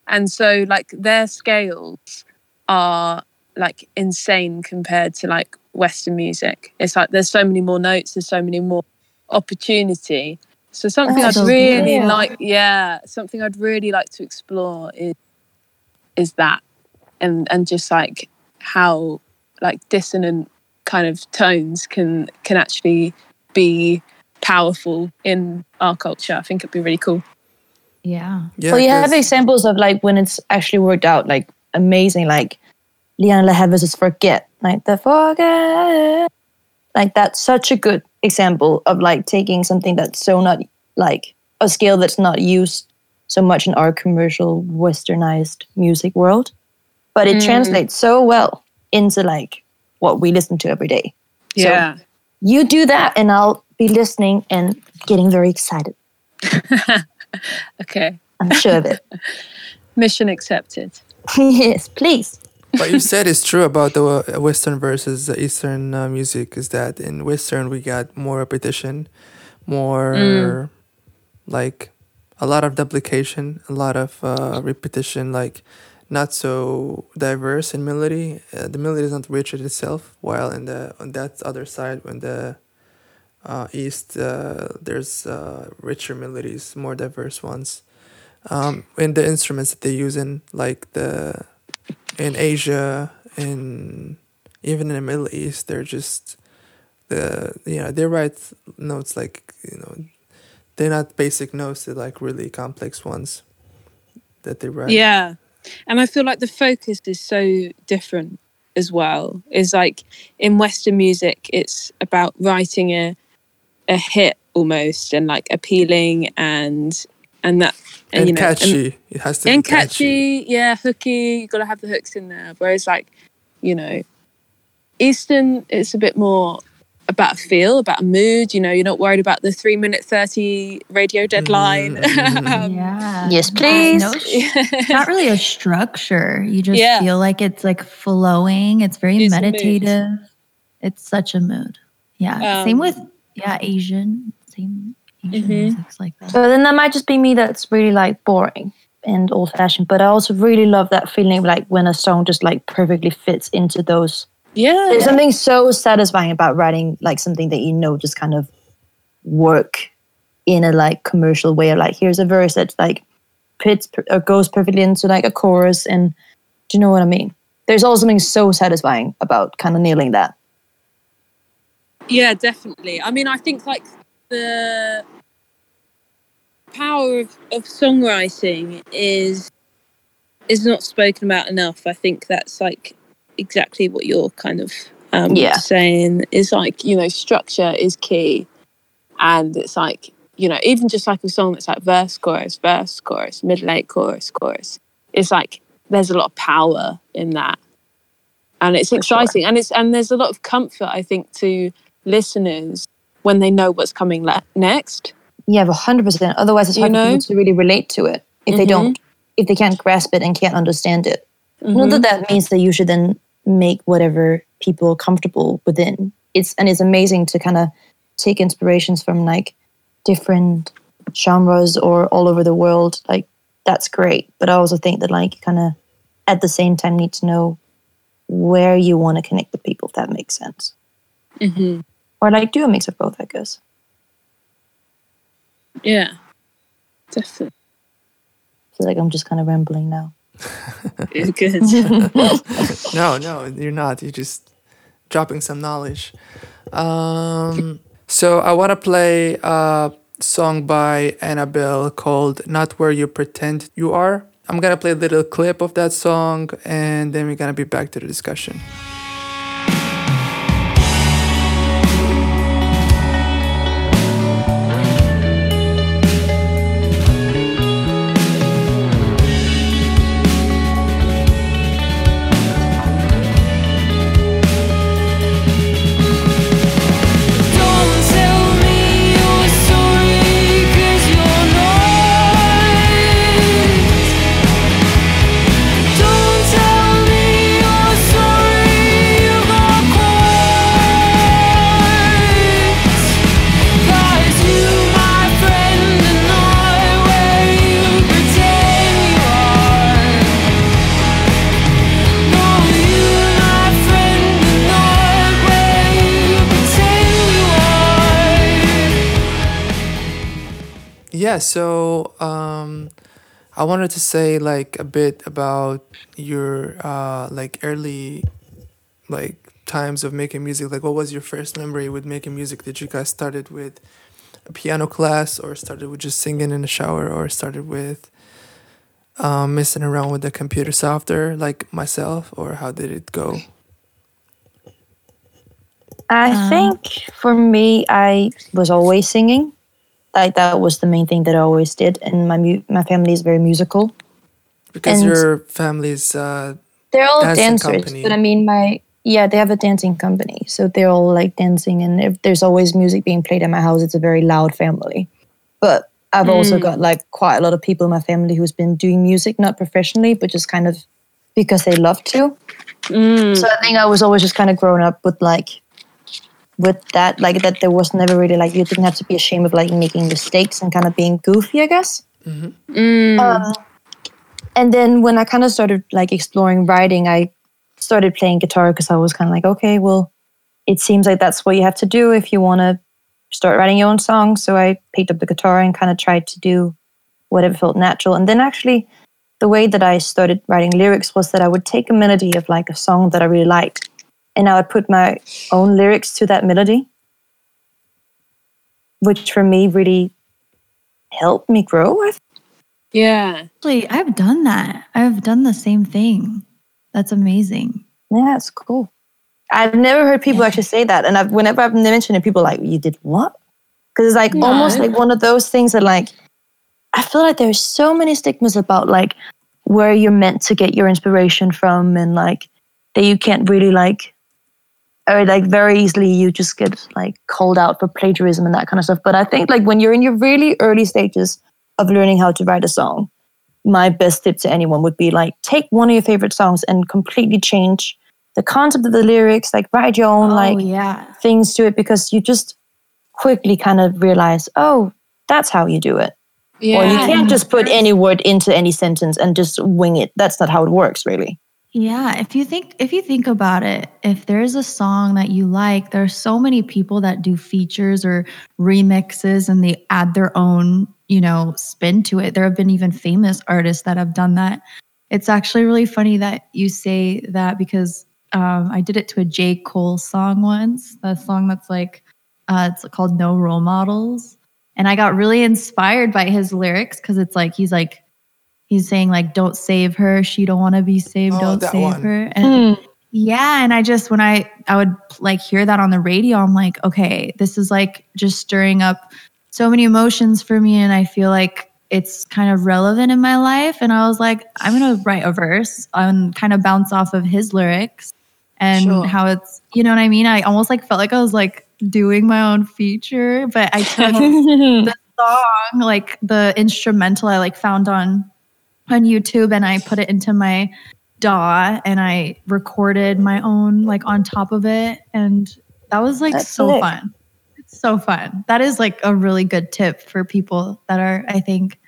And so like their scales are like insane compared to like Western music. It's like there's so many more notes, there's so many more opportunity. So something I'd really like yeah, something I'd really like to explore is is that and and just like how like dissonant kind of tones can can actually be powerful in our culture. I think it'd be really cool. yeah Yeah. well, you have 'cause- examples of like when it's actually worked out, like amazing, like Liana Lahed versus Forget, like the Forget. Like that's such a good example of like taking something that's so not like a scale that's not used so much in our commercial westernized music world, but it Mm. translates so well into like what we listen to every day. So- Yeah. You do that, and I'll be listening and getting very excited. okay. I'm sure of it. Mission accepted. yes, please. what you said is true about the uh, Western versus the Eastern uh, music is that in Western we got more repetition, more Mm. like a lot of duplication, a lot of uh, repetition, like not so diverse in melody. Uh, the melody is not rich in itself, while in the on that other side, when the uh, East, uh, there's uh, richer melodies, more diverse ones. um, in the instruments that they use in like the in Asia, in even in the Middle East, they're just the you know they write notes like you know they're not basic notes; they're like really complex ones that they write. Yeah. And I feel like the focus is so different as well. Is like in Western music, it's about writing a a hit almost and like appealing and and that and, and you know catchy. and, it has to and be catchy. catchy, yeah, hooky. You got to have the hooks in there. Whereas like you know, Eastern, it's a bit more about a feel, about a mood. You know, you're not worried about the three minute thirty radio deadline. Mm, Um, yeah. Yes, There's please. No, it's not really a structure. You just Yeah. feel like it's like flowing. It's very It's meditative. It's such a mood. Yeah. Same Um, with yeah, Asian. Same Asian Mhm. music's like that. So then that might just be me that's really like boring and old fashioned. But I also really love that feeling like when a song just like perfectly fits into those. Yeah, There's something so satisfying about writing like something that you know just kind of work in a like commercial way. Of like here's a verse that like fits or goes perfectly into like a chorus, and do you know what I mean? There's also something so satisfying about kind of nailing that. Yeah, definitely. I mean, I think like the power of, of songwriting is is not spoken about enough. I think that's like exactly what you're kind of um, Yeah. saying is like you know structure is key, and it's like you know even just like a song that's like verse chorus verse chorus middle eight chorus chorus. It's like there's a lot of power in that, and it's For sure. exciting, and it's and there's a lot of comfort I think to listeners when they know what's coming le- next. Yeah, hundred percent. Otherwise, it's hard for know? to really relate to it if they Mhm. don't, if they can't grasp it and can't understand it. Not Mhm. that that means that you should then make whatever people comfortable within. It's and it's amazing to kind of take inspirations from like different genres or all over the world. Like that's great, but I also think that like kind of at the same time need to know where you want to connect with people. If that makes sense, Mhm. or like do a mix of both, I guess. Yeah, definitely. feel like I'm just kind of rambling now. Good. No, no, you're not. You're just dropping some knowledge. Um, so I want to play a song by Annabelle called "Not Where You Pretend You Are." I'm gonna play a little clip of that song, and then we're gonna be back to the discussion. Yeah, so um, I wanted to say like a bit about your uh, like early like times of making music. Like, what was your first memory with making music? Did you guys started with a piano class, or started with just singing in the shower, or started with um, messing around with the computer software, like myself, or how did it go? I Um, think for me, I was always singing. Like that was the main thing that I always did, and my mu- my family is very musical. Because And- your family's uh, They're all dancers, company. but I mean, my yeah, they have a dancing company, so they're all like dancing, and if there's always music being played at my house, it's a very loud family. But I've also Mm. got like quite a lot of people in my family who's been doing music, not professionally, but just kind of because they love to. Mm. So I think I was always just kind of growing up with like with that, like that there was never really like you didn't have to be ashamed of like making mistakes and kind of being goofy, I guess. Mm. Um, and then when I kind of started like exploring writing, I started playing guitar because I was kind of like, okay, well, it seems like that's what you have to do if you want to start writing your own songs. So I picked up the guitar and kind of tried to do whatever felt natural. And then actually, the way that I started writing lyrics was that I would take a melody of like a song that I really liked, and I would put my own lyrics to that melody, which for me really helped me grow. I Yeah. Actually, I've done that. I've done the same thing. That's amazing. Yeah, it's cool. I've never heard people actually say that, and I've, whenever I've mentioned it, people are like, "You did what?" Because it's like almost like one of those things that, like, I feel like there's so many stigmas about like where you're meant to get your inspiration from, and like that you can't really like, or like very easily you just get like called out for plagiarism and that kind of stuff. But I think like when you're in your really early stages of learning how to write a song, my best tip to anyone would be like take one of your favorite songs and completely change the concept of the lyrics, like write your own oh, like oh yeah. things to it because you just quickly kind of realize, oh, that's how you do it. Yeah. Or you can't just put any word into any sentence and just wing it. That's not how it works, really. Yeah, if you think if you think about it, if there's a song that you like, there are so many people that do features or remixes and they add their own, you know, spin to it. There have been even famous artists that have done that. It's actually really funny that you say that because um, I did it to a J. Cole song once. The song that's like uh, it's called No Role Models. And I got really inspired by his lyrics because it's like he's like he's saying like don't save her. She don't want to be saved. Oh, don't save one. her. And hmm. yeah and i just when i i would like hear that on the radio i'm like okay this is like just stirring up so many emotions for me and i feel like it's kind of relevant in my life. And i was like i'm gonna write a verse and kind of bounce off of his lyrics and Sure. how it's you know what i mean? I almost like felt like i was like doing my own feature but i took the song, like the instrumental, I like found on on YouTube, and I put it into my DAW, and I recorded my own like on top of it, and that was like That's so sick. fun. It's so fun. That is like a really good tip for people that are, I think,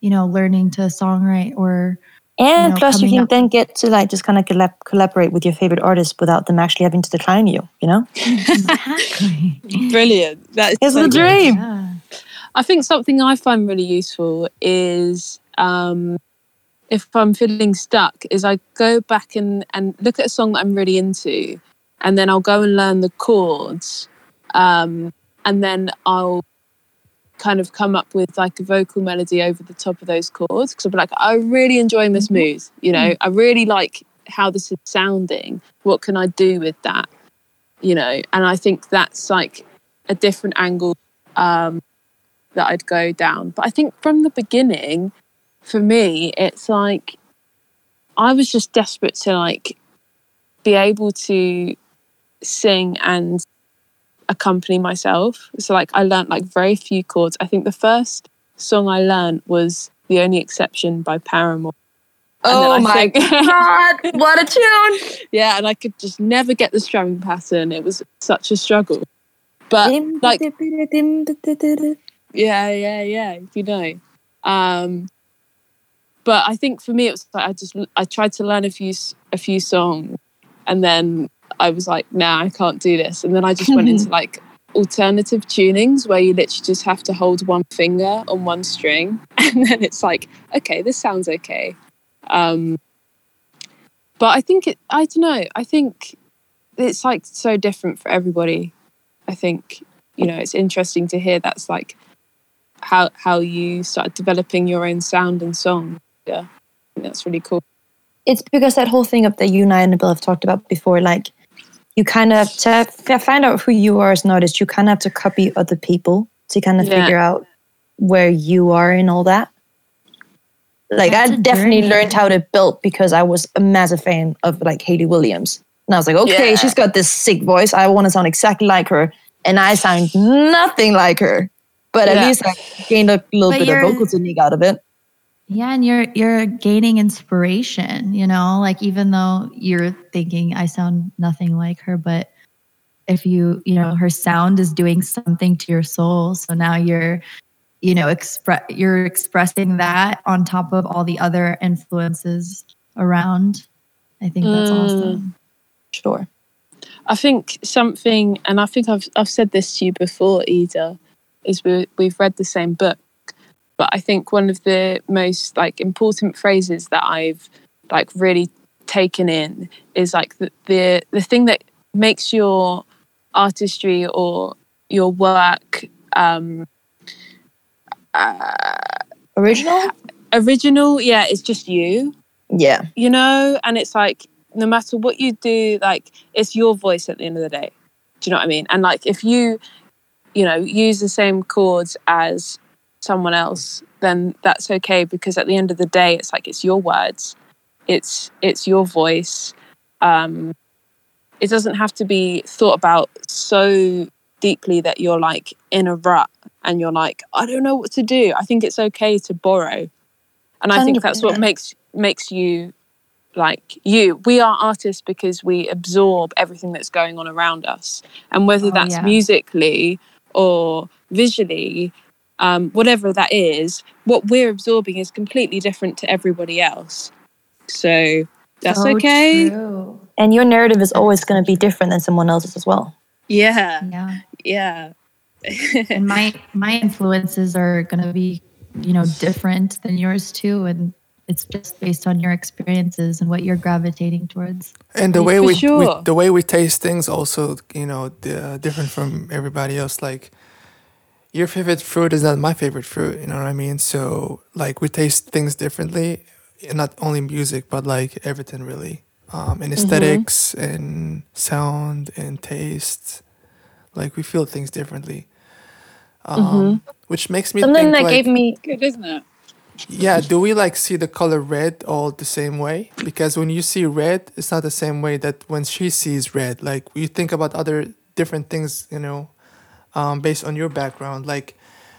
you know, learning to songwrite or And know, plus, you can up then get to like just kind of collab- collaborate with your favorite artist without them actually having to decline you. You know, exactly. Brilliant. That is it's so the dream. Yeah. I think something I find really useful is um, if I'm feeling stuck, is I go back and, and look at a song that I'm really into, and then I'll go and learn the chords, um, and then I'll kind of come up with like a vocal melody over the top of those chords because I'll be like, I'm really enjoying this mood. You know, I really like how this is sounding. What can I do with that? You know, and I think that's like a different angle um, that I'd go down. But I think from the beginning, for me, it's like I was just desperate to like be able to sing and accompany myself. So like I learned like very few chords. I think the first song I learned was The Only Exception by Paramore. Oh my think- god, what a tune! yeah, and I could just never get the strumming pattern. It was such a struggle. But like yeah, yeah, yeah. If you know, um, but I think for me it was like I just I tried to learn a few a few songs, and then I was like, nah, I can't do this. And then I just went into like alternative tunings where you literally just have to hold one finger on one string, and then it's like, okay, this sounds okay. Um, but I think it. I don't know. I think it's like so different for everybody. I think you know it's interesting to hear that's like how how you started developing your own sound and song. Yeah, that's really cool. it's because that whole thing of that you and I and Bill have talked about before, like you kind of to find out who you are as an artist, you kind of have to copy other people to kind of Yeah. figure out where you are in all that. Like That's I definitely learned how to build because I was a massive fan of like Hayley Williams, and I was like, okay, Yeah. she's got this sick voice. I want to sound exactly like her, and I sound nothing like her. But at least I gained a little But bit of vocal technique out of it. Yeah, and you're you're gaining inspiration, you know, like even though you're thinking I sound nothing like her, but if you, you know, her sound is doing something to your soul, so now you're you know, express you're expressing that on top of all the other influences around. I think that's Mm. awesome. Sure. I think something, and I think I've I've said this to you before, Ida, is we we've read the same book, but I think one of the most like important phrases that I've like really taken in is like the the, the thing that makes your artistry or your work um, Original? original. Yeah, it's just you. Yeah. you know and it's like no matter what you do like it's your voice at the end of the day do you know what i mean and like if you you know use the same chords as someone else then that's okay because at the end of the day it's like it's your words it's it's your voice. Um it doesn't have to be thought about so deeply that you're like in a rut and you're like i don't know what to do. I think it's okay to borrow. And i think that's what makes makes you like you. We are artists because we absorb everything that's going on around us. And whether Oh, that's yeah. musically or visually um, whatever that is what we're absorbing is completely different to everybody else so that's So okay true. And your narrative is always going to be different than someone else's as well. yeah Yeah. yeah and my my influences are going to be you know different than yours too and it's just based on your experiences and what you're gravitating towards And the way we, we the way we taste things also, you know, the, different from everybody else. Like your favorite fruit is not my favorite fruit. You know what I mean? So like we taste things differently, and not only music, but like everything really, um, in esthetics and sound and taste. Like we feel things differently, um, which makes me Something think that like, gave me good isn't it yeah, do we like see the color red all the same way? Because when you see red, it's not the same way that when she sees red. Like you think about other different things, you know, um, based on your background. Like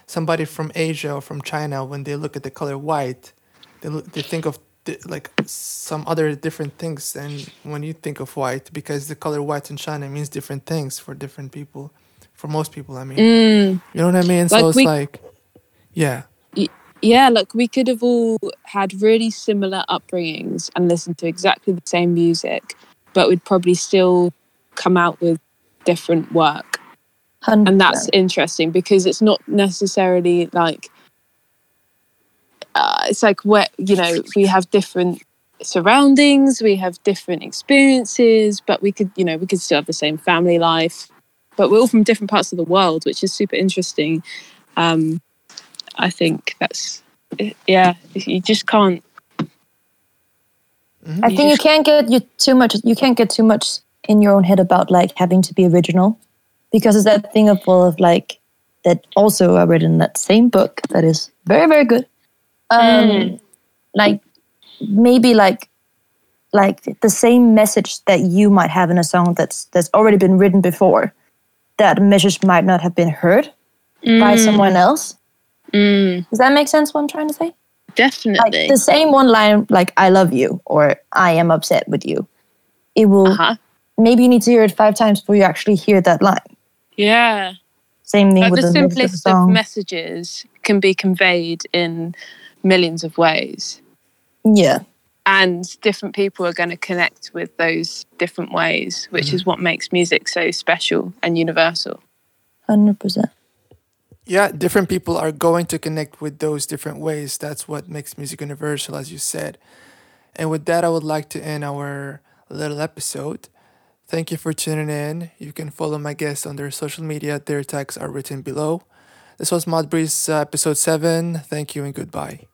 somebody from Asia or from China, when they look at the color white, they look, they think of di- like some other different things than when you think of white, because the color white in China means different things for different people. For most people, I mean, Mm. you know what I mean. Like so it's we- like, yeah. yeah, like we could have all had really similar upbringings and listened to exactly the same music, but we'd probably still come out with different work. 100 And that's interesting because it's not necessarily like, uh, it's like where, you know, we have different surroundings, we have different experiences, but we could, you know, we could still have the same family life, but we're all from different parts of the world, which is super interesting. Um, I think that's yeah. You just can't. I think you can't get you too much. You can't get too much in your own head about like having to be original, because it's that thing of well of like that. Also, I read in that same book that is very very good. Um, like maybe like like the same message that you might have in a song that's that's already been written before. That message might not have been heard by someone else. Mm, Does that make sense? What I'm trying to say? like definitely. the same one line like i love you or i am upset with you it will uh-huh. maybe you need to hear it five times before you actually hear that line Yeah. same thing Like with the the, lyrics of the simplest of messages can be conveyed in millions of ways. yeah And different people are going to connect with those different ways, which is what makes music so special and universal. 100% Yeah, different people are going to connect with those different ways. That's what makes music universal, as you said. And with that, I would like to end our little episode. Thank you for tuning in. You can follow my guests on their social media. Their tags are written below. This was Mod Breeze uh, episode 7. Thank you and goodbye.